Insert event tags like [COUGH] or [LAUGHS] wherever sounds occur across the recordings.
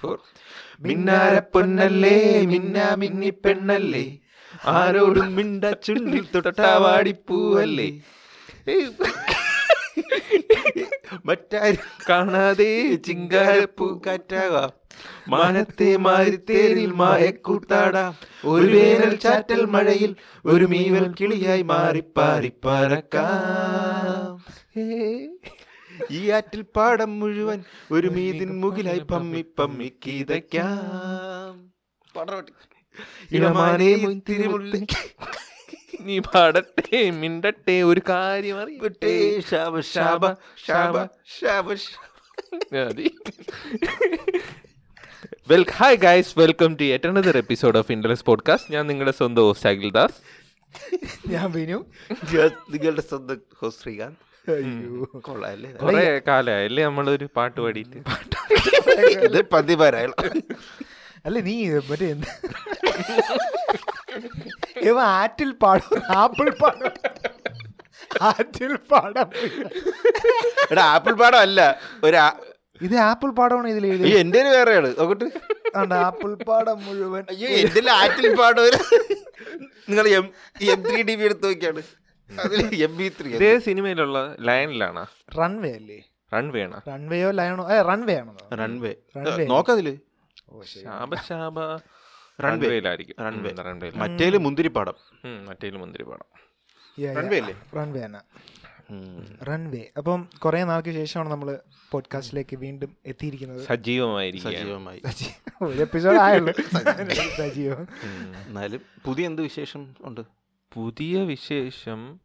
Four മിന്നാര പൊന്നല്ലേ മിന്നാ മിന്നി പെണ്ണല്ലേ. ആരോടും മിണ്ട ചുണ്ടിൽ തൊട്ടാവാടിപ്പൂവല്ലേ മറ്റാരും കാണാതെ ചിങ്കാരപ്പൂ കാറ്റാകാം. മാനത്തെ മാരിത്തേരിൽ മായക്കൂത്താടാം. ഒരു വേനൽ ചാറ്റൽ മഴയിൽ ഒരു മീവൽ കിളിയായി മാറിപ്പാറിപ്പാറക്കാം ഈ ആറ്റിൽ പാടം മുഴുവൻ ഒരു മീതിൻ മുകിലായി പമ്മി പമ്മി കീതയ്ക്കാം. ഇളമാനേ മുന്തിരിമുല്ല നീ പാടട്ടെ മിണ്ടട്ടെ ഒരു കാര്യം അറിയട്ടെ. ശാബ ശാബ ശാബ ശാബ well hi guys welcome to at another episode of ഇൻഡലസ് podcast ഞാൻ നിങ്ങളുടെ സ്വന്തം ഹോസ്റ്റ് അഖിൽ ദാസ് ഞാൻ വിനു. നിങ്ങളുടെ സ്വന്തം ഹോസ്റ്റ് ശ്രീകാന്ത്. കുറെ കാലമായല്ലേ നമ്മളൊരു പാട്ട് പാടിയിട്ട്? ഇത് പതിവാരായ അല്ല നീ മറ്റേ ഇവ ആറ്റിൽ പാടും ആപ്പിൾ പാടും. ആറ്റിൽ പാടാം എടാ ആപ്പിൾ പാടം അല്ല ഒരു ഇത് ആപ്പിൾ പാടമാണ് ഇതിൽ എഴുതി എന്റെ വേറെയാണ്. നോക്കട്ട്. ആപ്പിൾ പാടം മുഴുവൻ. അയ്യോ എന്റെ ആറ്റിൽ പാടം? നിങ്ങൾ M M three D B എടുത്ത് നോക്കിയാണ്. ഇതേ സിനിമയിലുള്ള ലയനിലാണാ റൺവേ അല്ലേ റൺവേ ആണ്? റൺവേയോ ലയണോ? ഏ റൺവേ ആണോ? Runway Runway. നോക്കതിൽ ഓ ശരി. ശാബ ശാബ Runway. റൺവേയിലായിരിക്കും റൺവേ റൺവേയിൽ മറ്റേൽ മുന്തിരിപ്പാടം മറ്റേൽ മുന്തിരിപ്പാടം Runway അല്ലേ? റൺവേ ആണ്. റൺവേ അപ്പം കുറെ നാൾക്ക് ശേഷമാണ് നമ്മൾ പോഡ്കാസ്റ്റിലേക്ക് വീണ്ടും എത്തിയിരിക്കുന്നത്. സജീവമായി സജീവമായി. സജീ- ഒരു എപ്പിസോഡ് ആയുള്ളൂ. സജീവം. എന്നാലും പുതിയ എന്ത് വിശേഷം ഉണ്ട്? പുതിയ വിശേഷം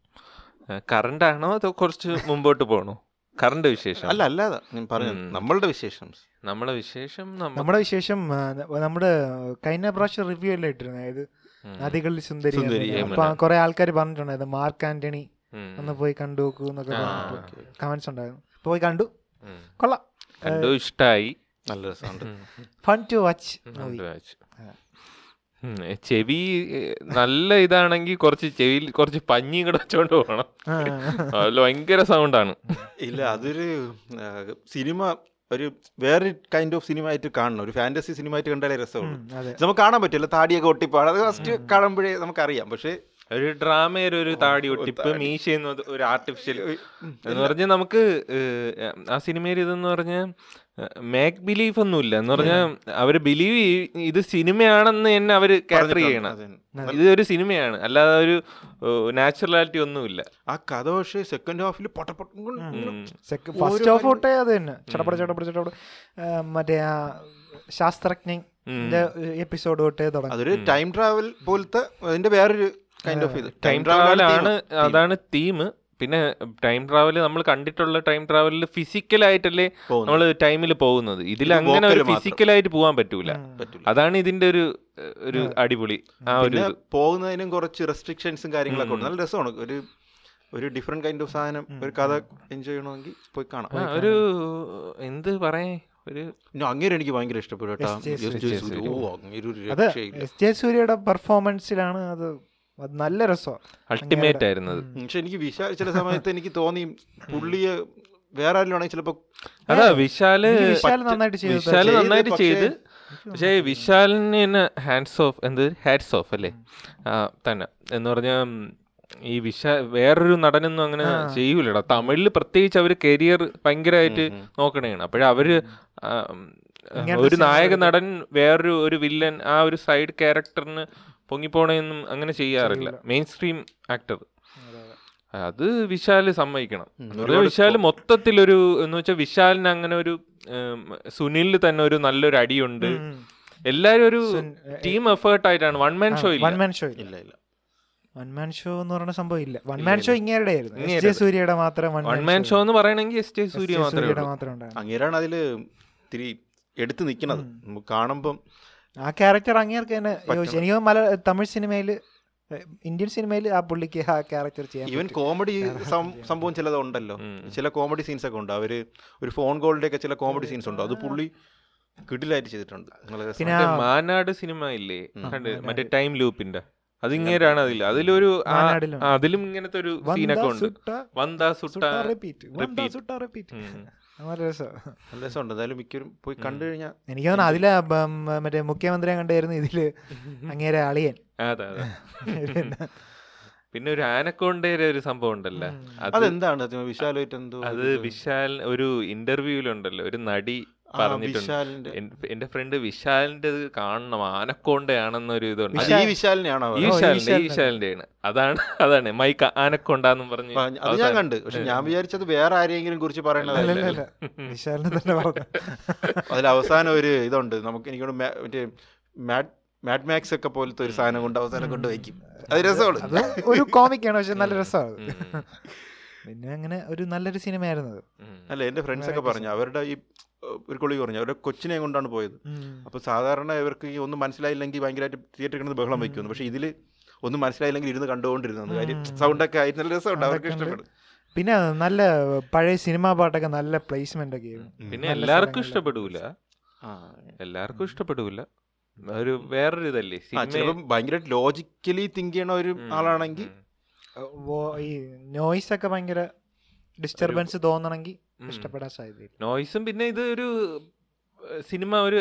കറണ്ട് ആണോ അതോ കുറച്ച് മുമ്പോട്ട് പോകണോ കറണ്ട് വിശേഷം. അല്ല അല്ലാതെ. ഞാൻ പറഞ്ഞു നമ്മളുടെ വിശേഷം. നമ്മളെ വിശേഷം നമ്മ നമ്മുടെ വിശേഷം നമ്മുടെ കഴിഞ്ഞ പ്രാവശ്യം റിവ്യൂ എല്ലാം ഇട്ടിരുന്നു. അതായത്. നദികളിൽ സുന്ദരി. കുറെ ആൾക്കാർ പറഞ്ഞിട്ടുണ്ടായിരുന്നു മാർക്ക് ആന്റണി ഒന്ന് പോയി കണ്ടു നോക്കൂ എന്നൊക്കെ കമന്റ്സ് ഉണ്ടായിരുന്നു. പോയി കണ്ടു. കൊള്ളാം. കണ്ടു ഇഷ്ടായി. നല്ല രസമുണ്ട്. Fun to watch. ഉം, ചെവി നല്ല ഇതാണെങ്കിൽ കുറച്ച് ചെവിയിൽ കുറച്ച് പഞ്ഞിയും കൂടെ വെച്ചോണ്ട് പോകണം അതിൽ ഭയങ്കര സൗണ്ടാണ് ഇല്ല അതൊരു സിനിമ ഒരു വേറെ കൈൻഡ് ഓഫ് സിനിമ ആയിട്ട് കാണണം. ഒരു ഫാന്റസി സിനിമ ആയിട്ട് കണ്ടാലേ രസമുള്ളൂ. നമുക്ക് കാണാൻ പറ്റില്ല. താടിയൊക്കെ ഒട്ടിപ്പാട്. അത് ഫസ്റ്റ് കാണുമ്പോഴേ നമുക്കറിയാം. പക്ഷേ ഒരു ഡ്രാമയിൽ ഒരു താടി ഒട്ടിപ്പ് മീശ എന്നത് ഒരു ആർട്ടിഫിഷ്യൽ എന്ന് പറഞ്ഞാൽ നമുക്ക് ആ സിനിമയിൽ ഇതെന്ന് പറഞ്ഞാൽ മേക്ക് ബിലീഫ് ഒന്നുമില്ല. എന്ന് പറഞ്ഞാൽ അവർ ബിലീവ് ഇത് സിനിമയാണെന്ന് തന്നെ അവർ ക്യാപ്ചർ ചെയ്യണം. ഇത് ഒരു സിനിമയാണ്. അല്ലാതെ ഒരു നാച്ചുറാലിറ്റി ഒന്നുമില്ല. ആ കഥ പക്ഷേ സെക്കൻഡ് ഹാഫിൽ ഫസ്റ്റ് ഹാഫ് തൊട്ടേ അത് തന്നെ. ചടപട ചടപ്പട ചടപ്പട ആ, മറ്റേ ആ ശാസ്ത്രജ്ഞൻ എപ്പിസോഡ് തൊട്ടേ തുടങ്ങി. അതൊരു ടൈം ട്രാവൽ പോലത്തെ അതിന്റെ വേറൊരു കൈൻഡ് ഓഫ് ഇത്. ടൈം ട്രാവൽ ആണ് അതാണ് തീം പിന്നെ ടൈം ട്രാവൽ നമ്മൾ കണ്ടിട്ടുള്ള ടൈം ട്രാവലിൽ ഫിസിക്കലായിട്ടല്ലേ നമ്മൾ ടൈമിൽ പോകുന്നത്. ഇതിൽ അങ്ങനെ ഒരു. ഫിസിക്കലായിട്ട് പോകാൻ പറ്റൂല. പറ്റില്ല അതാണ് ഇതിന്റെ ഒരു ഒരു അടിപൊളി ആ ഒരു പോകുന്നതിനും കുറച്ച് റെസ്ട്രിക്ഷൻസും കാര്യങ്ങളൊക്കെ ഉണ്ട്. നല്ല രസമാണ്. ഒരു ഒരു ഡിഫറെന്റ് കൈൻഡ് ഓഫ് സാധനം ഒരു കഥ എൻജോയ് ചെയ്യണമെങ്കിൽ പോയി കാണാം. ഒരു എന്ത് പറയേ? ഒരു അങ്ങേരെ എനിക്ക് ഭയങ്കര ഇഷ്ടപ്പെട്ടു കേട്ടോ. സൂര്യയുടെ പെർഫോമൻസിലാണ് അത് അത് നല്ല രസമാണ് അൾട്ടിമേറ്റ് ആയിരുന്നു പക്ഷെ എനിക്ക് വിശാൽ ചില സമയത്ത് എനിക്ക് തോന്നി പുള്ളിയെ വേറെ ആരെങ്കിലും ആണെങ്കിൽ ചിലപ്പോ അതാ വിശാൽ എനിക്ക് നന്നായിട്ട് ചെയ്തു വിശാൽ നന്നായിട്ട് ചെയ്ത്. പക്ഷേ വിശാലിന് തന്നെ ഹാൻഡ്സ് ഓഫ് എന്ത്? ഹാറ്റ്സ് ഓഫ് അല്ലേ? തന്നെ. എന്ന് പറഞ്ഞാൽ ഈ വിശ വേറൊരു നടനൊന്നും അങ്ങനെ ചെയ്യൂലടാ. തമിഴിൽ പ്രത്യേകിച്ച് അവർ കരിയർ ഭയങ്കരമായിട്ട് നോക്കണേണ്. അപ്പോഴേ അവർ ഒരു നായക നടൻ വേറൊരു ഒരു വില്ലൻ ആ ഒരു സൈഡ് ക്യാരക്ടറിന് പൊങ്ങിപ്പോണെന്നും അങ്ങനെ ചെയ്യാറില്ല. മെയിൻ സ്ട്രീം ആക്ടർ അത് വിശാൽ സമ്മതിക്കണം. വിശാൽ മൊത്തത്തിലൊരു എന്ന് വെച്ചാൽ വിശാലിന് അങ്ങനെ ഒരു സുനിലിന് തന്നെ ഒരു നല്ലൊരു അടിയുണ്ട്. എല്ലാരും ഒരു ടീം എഫേർട്ട് ആയിട്ടാണ്. വൺ മാൻ ഷോ വൺ ഇല്ല. മാൻ ഷോ ഇല്ല. ഇല്ല വൺ മാൻ ഷോ എന്ന് പറയുന്ന സംഭവം ഇല്ല. വൺ മാൻ ഷോ ഇങ്ങേരുടെ ആയിരുന്നു. എസ് ജെ സൂര്യയുടെ മാത്രം വൺ മാൻ ഷോ എന്ന് പറയണെങ്കിൽ എസ് ജെ സൂര്യ മാത്രമേ മാത്രം ഉണ്ടായിരുന്നു അങ്ങേരാണ് അതിൽ ഇത്തിരി എടുത്തു നിൽക്കുന്നത് കാണുമ്പം ആ ക്യാരക്ടർ അങ്ങേർക്ക് തന്നെ യോജിച്ചു എനിക്ക് മല തമിഴ് സിനിമയിൽ ഇന്ത്യൻ സിനിമയിൽ ആ പുള്ളിക്ക് ആ ക്യാരക്ടർ ചെയ്യാം ഈവൻ കോമഡി സംഭവം ചിലത് ഉണ്ടല്ലോ ചില കോമഡി സീൻസ് ഒക്കെ ഉണ്ട്. അവർ ഒരു ഫോൺ കോളിന്റെ ഒക്കെ ചില കോമഡി സീൻസ് ഉണ്ട്. അത് പുള്ളി കിടിലായിട്ട് ചെയ്തിട്ടുണ്ട്. പിന്നെ മാനാട് സിനിമ ഇല്ലേ? മറ്റേ ടൈം ലൂപ്പിന്റെ അതിങ്ങനെയാണ് അതിൽ അതിലൊരു അതിലും ഇങ്ങനത്തെ ഒരു സീനൊക്കെ ഉണ്ട്. വന്ത സുട്ട റിപ്പീറ്റ്. നല്ല രസം. നല്ല രസമുണ്ട്. എന്തായാലും മിക്കവരും പോയി കണ്ടു കഴിഞ്ഞാൽ എനിക്ക് തോന്നുന്നു അതിലെ മറ്റേ മുഖ്യമന്ത്രിയെ കണ്ടായിരുന്നു ഇതിൽ. [LAUGHS] അങ്ങേരെ അളിയൻ. അതെ അതെ. പിന്നെ ഒരു ആനക്കോണ്ടയുടെ ഒരു സംഭവം ഉണ്ടല്ലോ? അത് അതെന്താണ്? അത് വിശാലായിട്ട് എന്തോ അത് വിശാൽ ഒരു ഇന്റർവ്യൂലുണ്ടല്ലോ ഒരു നടി പറഞ്ഞിട്ടുണ്ട്. എന്റെ ഫ്രണ്ട് വിശാലിന്റെ ഇത് കാണണം. ആനക്കോണ്ടയാണെന്നൊരു ഇതുണ്ട്. വിശാലിന്റെയാണ്. അതാണ് അതാണ്. മൈക്ക് ആനക്കൊണ്ടെന്നും പറഞ്ഞു അത് ഞാൻ കണ്ട്. പക്ഷെ ഞാൻ വിചാരിച്ചത് വേറെ ആരെങ്കിലും കുറിച്ച് പറയണതല്ല വിശാലിനെ തന്നെ പറഞ്ഞു [LAUGHS] അതിൽ അവസാനം ഒരു ഇതുണ്ട്. നമുക്ക് എനിക്ക് തോന്നുന്നു മാ- മറ്റേ മാഡ് മാക്സ് ഒക്കെ പോലത്തെ ഒരു സാധനം കൊണ്ട് അവസാനം കൊണ്ട് വയ്ക്കും. അത് രസമാണ്. ഒരു കോമിക്കാണ് പക്ഷെ നല്ല രസമാണ്. പിന്നെ അങ്ങനെ ഒരു നല്ലൊരു സിനിമയായിരുന്നു അല്ല എന്റെ ഫ്രണ്ട്സ് ഒക്കെ പറഞ്ഞു അവരുടെ ഈ ഒരു കൊളി പറഞ്ഞു അവരുടെ കൊച്ചിനെ കൊണ്ടാണ് പോയത്. അപ്പോൾ സാധാരണ ഇവർക്ക് ഈ ഒന്നും മനസ്സിലായില്ലെങ്കിൽ ഭയങ്കരമായിട്ട് തിയേറ്ററിൽ കിടന്ന് ബഹളം വയ്ക്കുന്നു പക്ഷേ ഇതിൽ ഒന്നും മനസ്സിലായില്ലെങ്കിൽ ഇരുന്ന് കണ്ടുകൊണ്ടിരുന്നു കാര്യം. സൗണ്ടൊക്കെ ആയിരുന്നു നല്ല രസമുണ്ട് അവർക്ക് ഇഷ്ടപ്പെടും. പിന്നെ നല്ല പഴയ സിനിമാ പാട്ടൊക്കെ നല്ല പ്ലേസ്മെന്റ് ഒക്കെ ആയിരുന്നു. പിന്നെ എല്ലാവർക്കും. ഇഷ്ടപ്പെടൂല. ആ എല്ലാവർക്കും ഇഷ്ടപ്പെടൂല. ഒരു വേറൊരു ഇതല്ലേ? ചിലപ്പം ഭയങ്കരമായിട്ട് ലോജിക്കലി തിങ്ക് ചെയ്യണ ഒരു ആളാണെങ്കിൽ ഈ നോയ്സ് ഒക്കെ ഭയങ്കര ഡിസ്റ്റർബൻസ് തോന്നണമെങ്കിൽ ഇഷ്ടപ്പെടാൻ സാധ്യതയില്ല. നോയിസും പിന്നെ ഇത് ഒരു സിനിമ ഒരു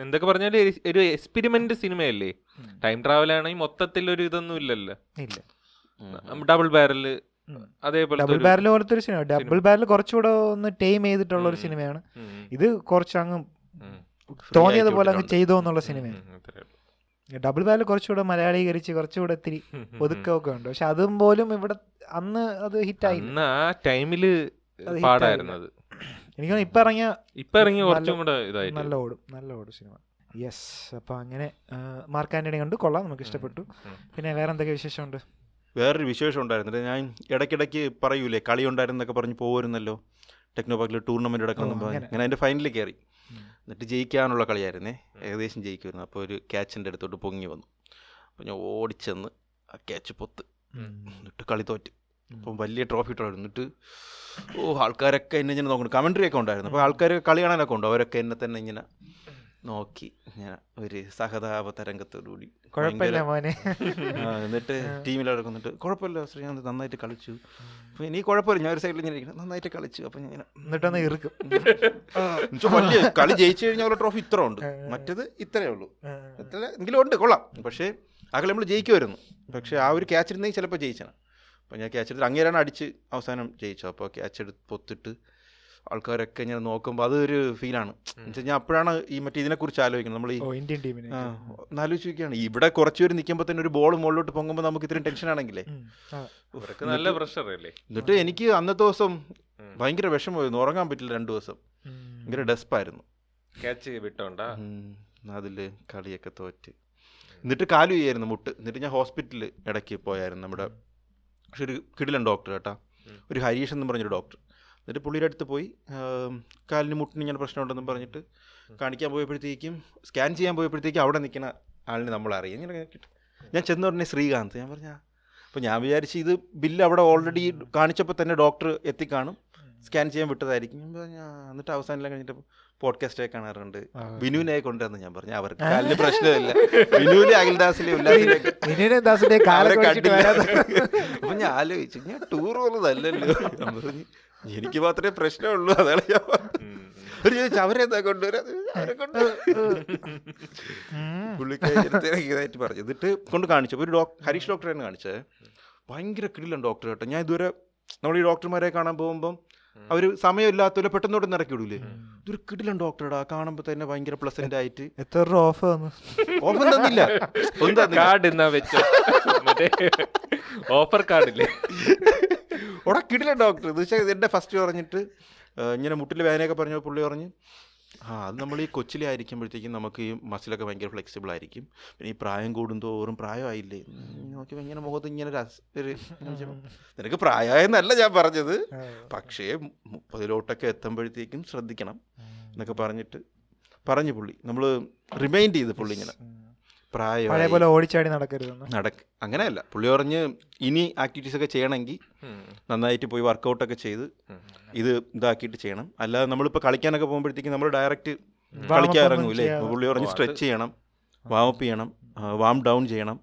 എന്തൊക്കെ പറഞ്ഞാൽ ഒരു- എക്സ്പെരിമെന്റ് സിനിമയല്ലേ? ടൈം ട്രാവൽ ആണെങ്കിൽ മൊത്തത്തിൽ ഒരു ഇതൊന്നും ഇല്ലല്ലോ. ഇല്ല. ഡബിൾ ബാരൽ അതേപോലെ ഡബിൾ ബാരൽ പോലത്തെ ഒരു സിനിമ. ഡബിൾ ബാരൽ കുറച്ചുകൂടെ ഒന്ന് ടൈം ചെയ്തിട്ടുള്ള ഒരു സിനിമയാണ്. ഇത് കുറച്ച് അങ്ങ് തോന്നിയതുപോലെ അങ്ങ് ചെയ്തോ എന്നുള്ള സിനിമയാണ്. ഡബിൾ ബാരൽ കുറച്ചുകൂടെ മലയാളീകരിച്ച് കുറച്ചുകൂടെ ഇത്തിരി ഒതുക്കമൊക്കെ ഉണ്ട്. പക്ഷെ അതും പോലും ഇവിടെ അന്ന് അത് ഹിറ്റായി ആ ടൈമിൽ പാടായിരുന്നു അത്. എനിക്ക് ഇപ്പം ഇറങ്ങിയ ഇപ്പൊ ഇറങ്ങിയ കുറച്ചും കൂടെ ഇതായി നല്ല ഓടും നല്ല ഓടും സിനിമ. യെസ് അപ്പൊ അങ്ങനെ മാർക്ക് ആന്റണി കണ്ടു. കൊള്ളാം നമുക്ക് ഇഷ്ടപ്പെട്ടു. പിന്നെ വേറെ എന്തൊക്കെ വിശേഷമുണ്ട്? വേറൊരു വിശേഷം ഉണ്ടായിരുന്നില്ല ഞാൻ ഇടയ്ക്കിടയ്ക്ക് പറയൂലേ കളി ഉണ്ടായിരുന്നൊക്കെ പറഞ്ഞ് പോകുമായിരുന്നല്ലോ ടെക്നോ പാർക്കിൽ ടൂർണമെന്റ് എടുക്കണം അങ്ങനെ. അതിന്റെ അതിന്റെ ഫൈനലിൽ കയറി. എന്നിട്ട് ജയിക്കാനുള്ള കളിയായിരുന്നേ. ഏകദേശം ജയിക്കുമായിരുന്നു. അപ്പോൾ ഒരു ക്യാച്ചിന്റെ അടുത്തോട്ട് പൊങ്ങി വന്നു. അപ്പോൾ ഞാൻ ഓടിച്ചെന്ന് ആ ക്യാച്ച് പൊത്ത്. എന്നിട്ട് കളി തോറ്റ്. അപ്പം വലിയ ട്രോഫി ഇട്ടായിരുന്നു എന്നിട്ട് ഓ ആൾക്കാരൊക്കെ എന്നെ ഇങ്ങനെ നോക്കണം കമൻട്രി ഒക്കെ ഉണ്ടായിരുന്നു. അപ്പോൾ ആൾക്കാർ കളി കാണാനൊക്കെ ഉണ്ട്? അവരൊക്കെ എന്നെ തന്നെ ഇങ്ങനെ നോക്കി ഞാൻ ഒരു സഹതാപ തരംഗത്തോടുകൂടി കുഴപ്പമില്ല മോനെ. എന്നിട്ട് ടീമിലൊക്കെ വന്നിട്ട് കുഴപ്പമില്ല ശ്രീകാന്ത് നന്നായിട്ട് കളിച്ചു. അപ്പോൾ ഇനി കുഴപ്പമില്ല ഞാൻ ഒരു സൈഡിൽ ഇങ്ങനെ ഇരിക്കണം നന്നായിട്ട് കളിച്ചു. അപ്പം ഞാൻ എന്നിട്ടൊന്ന് ഇറുക്കും. വലിയ കളി ജയിച്ചു കഴിഞ്ഞാൽ അവരുടെ ട്രോഫി ഇത്ര ഉണ്ട്. മറ്റത് ഇത്രയേ ഉള്ളൂ. ഇത്ര എങ്കിലും ഉണ്ട് കൊള്ളാം. പക്ഷേ ആ കളി നമ്മൾ ജയിക്കുമായിരുന്നു. പക്ഷേ ആ ഒരു ക്യാച്ച് ഇരുന്നെങ്കിൽ ചിലപ്പോൾ ജയിച്ചാണ് അപ്പോൾ ഞാൻ ക്യാച്ച് എടുത്ത് അങ്ങേരാണ് അടിച്ച് അവസാനം ജയിച്ചത് അപ്പോൾ ക്യാച്ച് എടുത്ത് പൊത്തിട്ട് ആൾക്കാരൊക്കെ ഇങ്ങനെ നോക്കുമ്പോൾ അതൊരു ഫീലാണ് എന്നുവെച്ചാൽ ഞാൻ അപ്പോഴാണ് ഈ മറ്റേ ഇതിനെക്കുറിച്ച് ആലോചിക്കുന്നത്. നമ്മൾ ഈ ഇന്ത്യൻ ടീമിന് ആലോചിക്കുകയാണ് ഇവിടെ കുറച്ച് പേര് നിൽക്കുമ്പോൾ തന്നെ ഒരു ബോൾ മുകളിലോട്ട് പൊങ്ങുമ്പോൾ നമുക്ക് ഇത്രയും ടെൻഷൻ ആണെങ്കിലേ. നല്ല പ്രഷർ അല്ലേ? എന്നിട്ട് എനിക്ക് അന്നത്തെ ദിവസം. ഭയങ്കര വിഷമമായിരുന്നു. ഉറങ്ങാൻ പറ്റില്ല രണ്ട് ദിവസം. ഭയങ്കര ഡെസ്പായിരുന്നു ക്യാച്ച് വിട്ടോണ്ടാ അതിൽ കളിയൊക്കെ തോറ്റ്. എന്നിട്ട് കാലു ചെയ്യായിരുന്നു മുട്ട്. എന്നിട്ട് ഞാൻ ഹോസ്പിറ്റലിൽ ഇടയ്ക്ക് പോയായിരുന്നു. നമ്മുടെ പക്ഷെ ഒരു കിടിലൻ ഡോക്ടർ കേട്ടാ. ഒരു ഹരീഷ് എന്ന് പറഞ്ഞൊരു ഡോക്ടർ. എന്നിട്ട് പുള്ളിയുടെ അടുത്ത് പോയി കാലിന് മുട്ടിന് ഇങ്ങനെ പ്രശ്നമുണ്ടെന്ന് പറഞ്ഞിട്ട് കാണിക്കാൻ പോയപ്പോഴത്തേക്കും സ്കാൻ ചെയ്യാൻ പോയപ്പോഴത്തേക്കും അവിടെ നിൽക്കുന്ന ആളിനെ നമ്മൾ അറിയാം. ഇങ്ങനെ കിട്ടും. ഞാൻ ചെന്ന് പറഞ്ഞ ശ്രീകാന്ത് ഞാൻ പറഞ്ഞ അപ്പോൾ ഞാൻ വിചാരിച്ച് ഇത് ബില്ല് അവിടെ ഓൾറെഡി കാണിച്ചപ്പോൾ തന്നെ ഡോക്ടർ എത്തിക്കാണും സ്കാൻ ചെയ്യാൻ വിട്ടതായിരിക്കും. എന്നിട്ട് അവസാനം കഴിഞ്ഞിട്ട് പോഡ്കാസ്റ്റൊക്കെ കാണാറുണ്ട്. ബിനുവിനെ കൊണ്ടുവന്ന് ഞാൻ പറഞ്ഞു. അവർക്ക് കാലിന് പ്രശ്നമില്ല. [LAUGHS] ബിനുവിനെ വരാതെ. [LAUGHS] അപ്പൊ ഞാൻ ആലോചിച്ചു ഞാൻ ടൂർ പോകുന്നതല്ലല്ലോ ഞാൻ പറഞ്ഞു എനിക്ക് മാത്രമേ പ്രശ്നമുള്ളൂ അതാണ് ഞാൻ ഒരു ചോദിച്ചു അവരെന്താ കൊണ്ടുവരാ? അവരെ കൊണ്ട് ഉം. പറഞ്ഞു. എന്നിട്ട് കൊണ്ട് കാണിച്ചു. ഒരു ഡോക്ടർ ഹരീഷ് ഡോക്ടറാണ് കാണിച്ചത്. ഭയങ്കര കിടിലാണ് ഡോക്ടർ കേട്ടോ. ഞാൻ ഇതുവരെ നമ്മൾ ഈ ഡോക്ടർമാരെ കാണാൻ പോകുമ്പം അവർ സമയമില്ലാത്തവരെ പെട്ടെന്നോട്ട് ഇറക്കി വിടൂലേ ഇതൊരു കിടിലൻ ഡോക്ടറടാ കാണുമ്പോൾ തന്നെ ഭയങ്കര പ്ലസന്റ് ആയിട്ട്. എത്ര രൂപ ഓഫ് ഓഫർ തന്നില്ല. കാർഡ് വെച്ചോ. മറ്റേ ഓഫർ കാർഡില്ലേ ഓടാ കിടിലൻ ഡോക്ടർ. എന്ന് വെച്ചാൽ എന്റെ ഫസ്റ്റ് പറഞ്ഞിട്ട് ഇങ്ങനെ മുട്ടിൽ വേദനയൊക്കെ പറഞ്ഞപ്പോൾ പുള്ളി പറഞ്ഞ് ആ അത് നമ്മൾ ഈ കൊച്ചിലെ ആയിരിക്കുമ്പോഴത്തേക്കും നമുക്ക് ഈ മസിലൊക്കെ ഭയങ്കര ഫ്ലെക്സിബിൾ ആയിരിക്കും. പിന്നെ ഈ പ്രായം കൂടുന്തോറും പ്രായമായില്ലേ? നോക്കി നോക്കിയപ്പോൾ ഇങ്ങനെ മുഖത്ത് ഇങ്ങനെ ഒരു നിനക്ക് പ്രായമായെന്നല്ല ഞാൻ പറഞ്ഞത്. പക്ഷേ മുപ്പതിലോട്ടൊക്കെ എത്തുമ്പോഴത്തേക്കും ശ്രദ്ധിക്കണം എന്നൊക്കെ പറഞ്ഞിട്ട് പറഞ്ഞു പുള്ളി. നമ്മൾ റിമൈൻഡ് ചെയ്ത് പുള്ളി ഇങ്ങനെ. പോലെ ഓടിച്ചാടി നടക്കരുത് നടക്ക അങ്ങനെയല്ല. പുള്ളി പറഞ്ഞ് ഇനി ആക്ടിവിറ്റീസ് ഒക്കെ ചെയ്യണമെങ്കിൽ നന്നായിട്ട് പോയി വർക്കൗട്ടൊക്കെ ചെയ്ത് ഇത് ഇതാക്കിയിട്ട് ചെയ്യണം. അല്ലാതെ നമ്മളിപ്പോൾ കളിക്കാനൊക്കെ പോകുമ്പോഴത്തേക്കും നമ്മൾ ഡയറക്റ്റ് കളിക്കാൻ ഇറങ്ങൂലേ? പുള്ളി പറഞ്ഞ് സ്ട്രെച്ച് ചെയ്യണം വാമപ്പ് ചെയ്യണം വാം ഡൗൺ ചെയ്യണം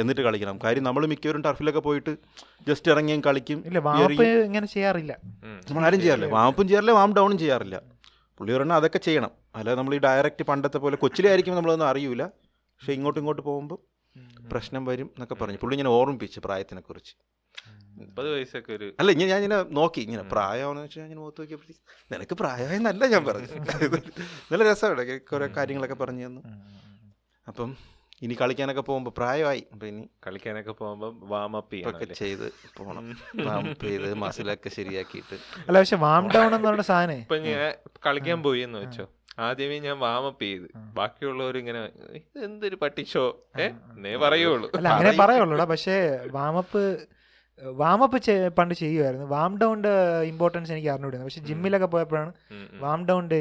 എന്നിട്ട് കളിക്കണം. കാര്യം നമ്മൾ മിക്കവരും ടർഫിലൊക്കെ പോയിട്ട് ജസ്റ്റ് ഇറങ്ങിയും കളിക്കും. ഇല്ല ഇങ്ങനെ ചെയ്യാറില്ല. നമ്മൾ ആരും ചെയ്യാറില്ല. വാമപ്പും ചെയ്യാറില്ല വാം ഡൗണും ചെയ്യാറില്ല. പുള്ളി പറഞ്ഞാൽ അതൊക്കെ ചെയ്യണം. അല്ലാതെ നമ്മൾ ഈ ഡയറക്റ്റ് പണ്ടത്തെ പോലെ കൊച്ചിലായിരിക്കും നമ്മളൊന്നും അറിയൂല. പക്ഷെ ഇങ്ങോട്ടും ഇങ്ങോട്ട് പോകുമ്പോൾ പ്രശ്നം വരും എന്നൊക്കെ പറഞ്ഞു. പുള്ളി ഇങ്ങനെ ഓർമ്മിപ്പിച്ച് പ്രായത്തിനെ കുറിച്ച് മുപ്പത് വയസ്സൊക്കെ ഒരു അല്ല ഇങ്ങനെ ഞാൻ ഇങ്ങനെ നോക്കി ഇങ്ങനെ പ്രായമാണെന്ന് വെച്ചാൽ ഞാൻ മുഖത്ത് നോക്കിയപ്പോഴത്തേക്ക് നിനക്ക് പ്രായമായെന്നല്ല ഞാൻ പറഞ്ഞു നല്ല രസമാണ് കുറേ കാര്യങ്ങളൊക്കെ പറഞ്ഞു തന്നു. അപ്പം ഇനി കളിക്കാനൊക്കെ പോകുമ്പോൾ പ്രായമായി. അപ്പം ഇനി കളിക്കാനൊക്കെ പോകുമ്പോൾ വാമപ്പ് ഒക്കെ ചെയ്ത് പോകണം വാമപ്പ് ചെയ്ത് മസിലൊക്കെ ശരിയാക്കിയിട്ട്. അല്ല പക്ഷെ വാം ഡൗൺ എന്ന് പറഞ്ഞ സാധനം. ഇപ്പം കളിക്കാൻ പോയി എന്ന് വെച്ചോ? ആദ്യമേ ഞാൻ വാമപ്പ് ചെയ്ത്. ബാക്കിയുള്ളവർ ഇങ്ങനെ "ഇത് എന്തൊരു പട്ടിഷോ ഏ? പറയുള്ളൂ. അല്ല അങ്ങനെ പറയുള്ളൂടാ. പക്ഷേ വാമപ്പ് വാമപ്പ് പണ്ട് ചെയ്യുമായിരുന്നു. വാം ഡൗണിന്റെ ഇമ്പോർട്ടൻസ് എനിക്ക് അറിഞ്ഞുകൂടുന്നു പക്ഷെ ജിമ്മിലൊക്കെ പോയപ്പോഴാണ്. വാം ഡൗണിന്റെ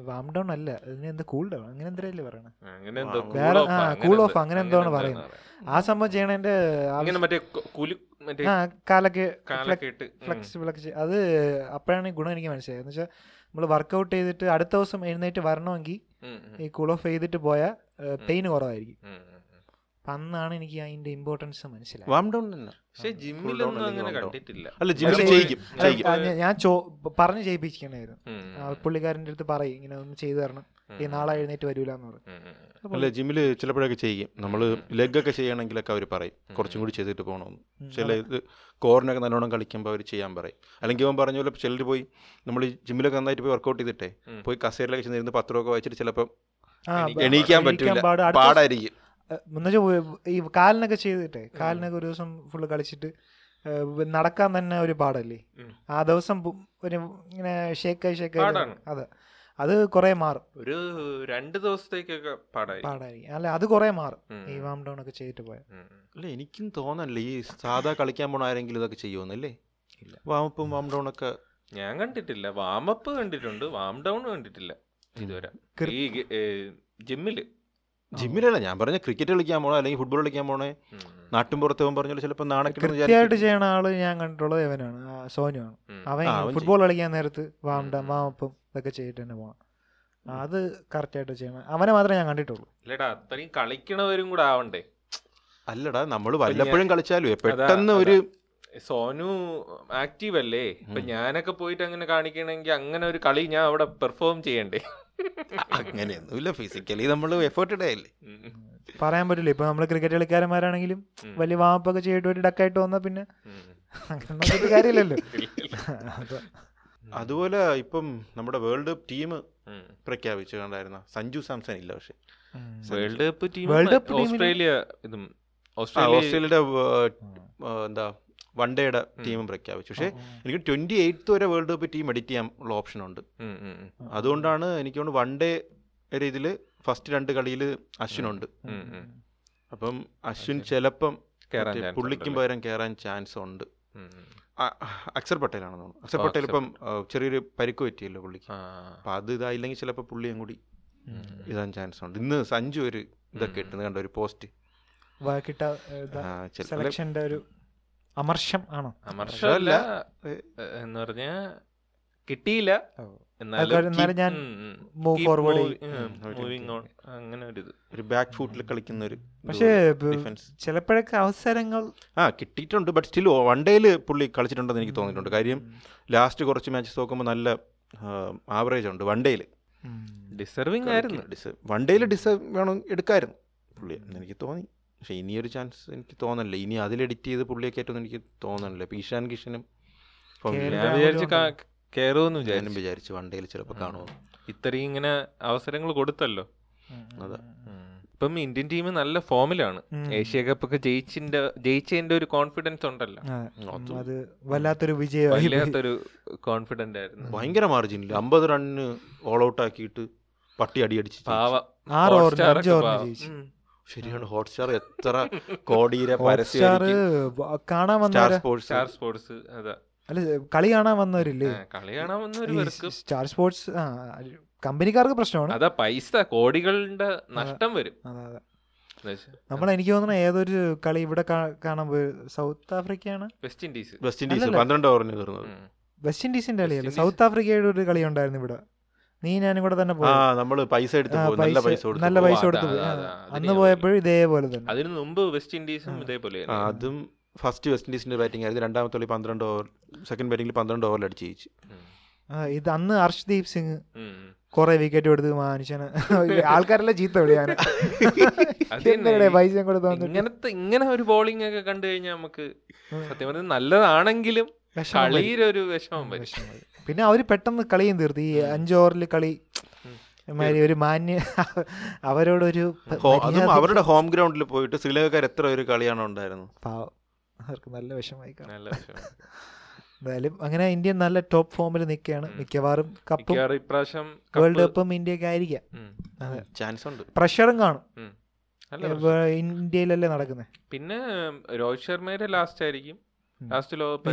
വാം ഡൗൺ അല്ല. അതിന് എന്താ കൂൾ ഡൗൺ അങ്ങനെ എന്തരല്ലേ പറയണത് വേറെ- ആ, അങ്ങനെ ഓഫ് അങ്ങനെ എന്തോ ആണ് പറയുന്നത്. ആ സംഭവം ചെയ്യണതിന്റെ കാലൊക്കെ ഫ്ലെക്സിബിൾ ഒക്കെ അത് അപ്പോഴാണ് ഗുണം എനിക്ക് മനസ്സിലായത്. എന്ന് വെച്ചാൽ നമ്മൾ വർക്കൗട്ട് ചെയ്തിട്ട് അടുത്ത ദിവസം എഴുന്നേറ്റ് വരണമെങ്കിൽ ഈ കൂൾ ഓഫ് ചെയ്തിട്ട് പോയാൽ പെയിൻ കുറവായിരിക്കും. അപ്പം അന്നാണ് എനിക്ക് അതിന്റെ ഇമ്പോർട്ടൻസ് മനസ്സിലായത്. ഞാൻ- പറഞ്ഞു ചെയ്യിപ്പിക്കണായിരുന്നു പുള്ളിക്കാരന്റെ അടുത്ത് പറയും ഇങ്ങനെ ഒന്ന് ചെയ്തു തരണം. ഈ നാളെ എഴുന്നേറ്റ് വരൂല എന്ന് പറയും അല്ല ജിമ്മിൽ ചിലപ്പോഴൊക്കെ ചെയ്യും. നമ്മൾ ലെഗൊക്കെ ചെയ്യണമെങ്കിലൊക്കെ അവർ പറയും. കുറച്ചും കൂടി ചെയ്തിട്ട് പോകണമെന്ന് ചില ഇത് കോറിനൊക്കെ നല്ലോണം കളിക്കുമ്പോൾ അവർ ചെയ്യാൻ പറയും. അല്ലെങ്കിൽ അവൻ പറഞ്ഞ പോലെ ചിലർ പോയി നമ്മൾ ഈ ജിമ്മിലൊക്കെ നന്നായിട്ട് പോയി വർക്കൗട്ട് ചെയ്തിട്ടേ പോയി കസേരയിലൊക്കെ ചെന്നിരുന്ന് പത്രമൊക്കെ വായിച്ചിട്ട് ചിലപ്പോൾ എണീക്കാൻ പറ്റില്ല പാട് പാടായിരിക്കും. എന്നുവെച്ചാൽ ഈ കാലിനൊക്കെ ചെയ്തിട്ടേ കാലിനൊക്കെ ഒരു ദിവസം ഫുള്ള് കളിച്ചിട്ട് നടക്കാൻ തന്നെ ഒരു പാടല്ലേ? ആ ദിവസം ഒരു ഇങ്ങനെ ഷേക്കായി ഷേക്കായി. അതെ. അത് കുറെ മാറും. ഒരു രണ്ട് ദിവസത്തേക്കൊക്കെ പാടായി. പാടായിരിക്കും അല്ല അത് കുറെ മാറും. ഈ വാം ഡൗൺ ഒക്കെ ചെയ്തിട്ട് പോയാൽ. അല്ല എനിക്കും തോന്നല്ല ഈ സാധാ കളിക്കാൻ പോണ ആരെങ്കിലും ഇതൊക്കെ ചെയ്യുമെന്നല്ലേ ഇല്ല. വാമപ്പും വാം ഡൗൺ ഒക്കെ ഞാൻ കണ്ടിട്ടില്ല. വാമപ്പ് കണ്ടിട്ടുണ്ട്. വാം ഡൗൺ കണ്ടിട്ടില്ല. ഇതുവരെ. ഈ ജിമ്മിൽ ജിമ്മിലല്ല ഞാൻ പറഞ്ഞ ക്രിക്കറ്റ് കളിക്കാൻ പോണോ അല്ലെങ്കിൽ ഫുട്ബോൾ കളിക്കാൻ പോണേ? നാട്ടും പുറത്ത് പറഞ്ഞാൽ ചിലപ്പോൾ നാണക്കെട്ട് കൃത്യമായിട്ട് ചെയ്യണ ആൾ ഞാൻ കണ്ടിട്ടുള്ളത് ഇവനാണ് സോനുവാണ് അവൻ ഫുട്ബോൾ കളിക്കാൻ നേരത്ത് വാണ്ട. വാമപ്പും ഇതൊക്കെ ചെയ്തിട്ട് തന്നെ പോകണം അത് കറക്റ്റായിട്ട് ചെയ്യണം. അവനെ മാത്രമേ ഞാൻ കണ്ടിട്ടുള്ളൂ. ഇല്ലടാ അത്രയും കളിക്കണവരും കൂടെ ആവണ്ടേ? അല്ലടാ നമ്മൾ വല്ലപ്പോഴും കളിച്ചാലും പെട്ടെന്ന് ഒരു സോനു ആക്റ്റീവ് അല്ലേ? ഇപ്പൊ ഞാനൊക്കെ പോയിട്ട് അങ്ങനെ കാണിക്കണമെങ്കിൽ അങ്ങനെ ഒരു കളി ഞാൻ അവിടെ പെർഫോം ചെയ്യണ്ടേ? [LAUGHS] അങ്ങനെയൊന്നുമില്ല. ഫിസിക്കലി നമ്മൾ എഫേർട്ട് ഇടയല്ലേ. പറയാൻ പറ്റില്ല. ഇപ്പൊ നമ്മൾ ക്രിക്കറ്റ് കളിക്കാരന്മാരാണെങ്കിലും വലിയ വാമപ്പൊക്കെ ചെയ്തിട്ട് ഒരു ഡക്കായിട്ട് വന്നാ പിന്നെ അങ്ങനെ കാര്യമില്ലല്ലോ. [LAUGHS] അതുപോലെ ഇപ്പം നമ്മുടെ വേൾഡ് കപ്പ് ടീം. പ്രഖ്യാപിച്ചു കണ്ടായിരുന്ന? സഞ്ജു സാംസൺ ഇല്ല പക്ഷെ. വേൾഡ് കപ്പ് ടീം ഓസ്ട്രേലിയ ഇതും ഓസ്ട്രേലിയയുടെ എന്താ വൺ ഡേയുടെ ടീമും പ്രഖ്യാപിച്ചു. പക്ഷേ എനിക്ക് ട്വന്റി എയ്ത്ത് വരെ വേൾഡ് കപ്പ് ടീം എഡിറ്റ് ചെയ്യാൻ ഉള്ള ഓപ്ഷൻ ഉണ്ട്. ഉം, ഉം, ഉം. അതുകൊണ്ടാണ് എനിക്ക് വൺ ഡേ രീതിയിൽ ഫസ്റ്റ് രണ്ട് കളിയിൽ അശ്വിനുണ്ട്. അപ്പം അശ്വിൻ ചിലപ്പം പുള്ളിക്കും? പകരം കയറാൻ ചാൻസ് ഉണ്ട്. അക്സർ പട്ടേലാണെന്ന് തോന്നുന്നു. അക്സർ ആ, പട്ടേൽ ഇപ്പം ചെറിയൊരു പരിക്ക് പറ്റിയല്ലോ പുള്ളിക്ക്. അപ്പൊ അത് ഇതായില്ലെങ്കിൽ ചിലപ്പോൾ പുള്ളിയും കൂടി. ഇതാൻ ചാൻസ് ഉണ്ട്. ഇന്ന് സഞ്ജു ഒരു ഇതൊക്കെ ഇട്ടുന്നത് കണ്ട ഒരു പോസ്റ്റ്. ഒരു അമർഷം ആണോ? അമർഷമല്ല. എന്ന് പറഞ്ഞ കിട്ടിയില്ല. എന്നാലും ഞാൻ മൂവ് ഫോർവേഡ്. അങ്ങനെ ഒരു ഒരു ബാക്ക് ഫുട്ടിൽ കളിക്കുന്ന ഒരു പക്ഷേ ഡിഫൻസ് ചിലപ്പോഴൊക്കെ അവസരങ്ങൾ ആ കിട്ടിയിട്ടുണ്ട് ബട്ട് സ്റ്റിൽ വൺ ഡേയിൽ പുള്ളി കളിച്ചിട്ടുണ്ടെന്ന് എനിക്ക് തോന്നിയിട്ടുണ്ട്. കാര്യം ലാസ്റ്റ് കുറച്ച് മാച്ചസ് നോക്കുമ്പോൾ നല്ല ആവറേജ് ഉണ്ട് വൺ ഡേയിൽ ഡിസർവിങ് ആയിരുന്നു. വൺ ഡേയിൽ ഡിസർവ് വേണം എടുക്കായിരുന്നു പുള്ളി എന്ന് എനിക്ക് തോന്നി. പക്ഷേ ഇനിയൊരു ചാൻസ് എനിക്ക് തോന്നണില്ല. ഇനി അതിൽ എഡിറ്റ് ചെയ്ത് പുള്ളിയെ ആയിട്ടൊന്നും എനിക്ക് തോന്നണില്ല. ഇപ്പം ഈശാൻ കിഷനും കേരള ഞാൻ വിചാരിച്ചു കയറുമെന്ന് ഞാനും വിചാരിച്ചു വിചാരിച്ചു വൺ ചിലപ്പോൾ കാണുമോ. ഇത്രയും ഇങ്ങനെ അവസരങ്ങൾ കൊടുത്തല്ലോ. അതാ. ഇപ്പം ഇന്ത്യൻ ടീം നല്ല ഫോമിലാണ്. ഏഷ്യ കപ്പ് ഒക്കെ ജയിച്ചിന്റെ ജയിച്ചതിന്റെ ഒരു കോൺഫിഡൻസ് ഉണ്ടല്ലോ. അത്. വല്ലാത്തൊരു വിജയമായി വല്ലാത്തൊരു കോൺഫിഡന്റ് ആയിരുന്നു. ഭയങ്കര മാർജിനില്ല അമ്പത് റണ്ണിന് ഓൾ ഔട്ട് ആക്കിയിട്ട് പട്ടി അടിയടിച്ച്. പാവ. ആറ് ശരിയാണ്. ഹോട്ട്സ്റ്റാർ എത്ര കോടിയുടെ ഹോട്ട്സ്റ്റാർ പരസ്യം കാണാൻ വന്ന സ്റ്റാർ സ്പോർട്സ് അതാ. അല്ല കളി കാണാൻ വന്നവരില്ലേ? കളി കാണാൻ സ്റ്റാർ സ്പോർട്സ് കമ്പനിക്കാർക്ക് പ്രശ്നമാണ്. അതാ പൈസ കോടികളുടെ നഷ്ടം വരും. അതെ നമ്മൾ എനിക്ക് തോന്നുന്നു ഏതൊരു കളി ഇവിടെ കാണാൻ പോയി സൗത്ത് ആഫ്രിക്കയാണ് വെസ്റ്റ് ഇൻഡീസ് വെസ്റ്റ് ഇൻഡീസ്. പന്ത്രണ്ട് ഓവറിന് കയറുന്നത്. വെസ്റ്റ് ഇൻഡീസിന്റെ കളിയല്ല? സൗത്ത് ആഫ്രിക്കയുടെ ഒരു കളി ഉണ്ടായിരുന്നു ഇവിടെ. നീ ഞാനും കൂടെ തന്നെ പോയി നമ്മൾ പൈസ എടുത്ത് നല്ല പൈസ- കൊടുത്ത് നല്ല പൈസ കൊടുത്ത് പോയി. അന്ന് പോയപ്പോഴും ഇതേപോലെ തന്നെ. അതിന് മുമ്പ് വെസ്റ്റ് ഇൻഡീസും ഇതേപോലെ അതും ഫസ്റ്റ് വെസ്റ്റ് ഇൻഡീസിന്റെ ബാറ്റിംഗ് ആയിരുന്നു. രണ്ടാമത്തെ കളി പന്ത്രണ്ട് ഓവർ സെക്കൻഡ് ബാറ്റിംഗിൽ പന്ത്രണ്ട് ഓവറിൽ അടിച്ച് ജയിച്ചു. ഇത് അന്ന് ഹർഷ്ദീപ് സിംഗ് കുറെ വിക്കറ്റ് കൊടുത്ത് മനുഷ്യന് [LAUGHS] ആൾക്കാരെല്ലാം ചീത്ത വിളിയാണ് [LAUGHS] പൈസ ഇങ്ങനത്തെ ഇങ്ങനെ ഒരു ബോളിംഗ് ഒക്കെ കണ്ടു കഴിഞ്ഞാൽ നമുക്ക് സത്യം പറഞ്ഞാൽ നല്ലതാണെങ്കിലും ഒരു. കളിയിലൊരു വിഷമം വരും. പിന്നെ അവർ പെട്ടെന്ന് കളിയും തീർത്ത്. ഈ അഞ്ച് ഓവറിൽ കളി. ഒരു മാന്യ അവരോടൊരു അവരുടെ ഹോം ഗ്രൗണ്ടിൽ പോയിട്ട് ശ്രീലങ്കക്കാർ എത്ര ഒരു കളിയാണ് ഉണ്ടായിരുന്നത്? പാവം. അവർക്ക് നല്ല വിഷമായി. നല്ല [LAUGHS] എന്തായാലും അങ്ങനെ ഇന്ത്യ നല്ല ടോപ്പ് ഫോമിൽ നിൽക്കുകയാണ്. മിക്കവാറും കപ്പും ഇപ്രാവശ്യം വേൾഡ് കപ്പ് ഇന്ത്യയ്ക്ക് ആയിരിക്കാം. അതെ. ചാൻസ് ഉണ്ട് പ്രഷറും കാണും. ഇന്ത്യയിലല്ലേ നടക്കുന്നത് പിന്നെ രോഹിത് ശർമ്മയുടെ ലാസ്റ്റ് ആയിരിക്കും. ലാസ്റ്റ് ലോകകപ്പ്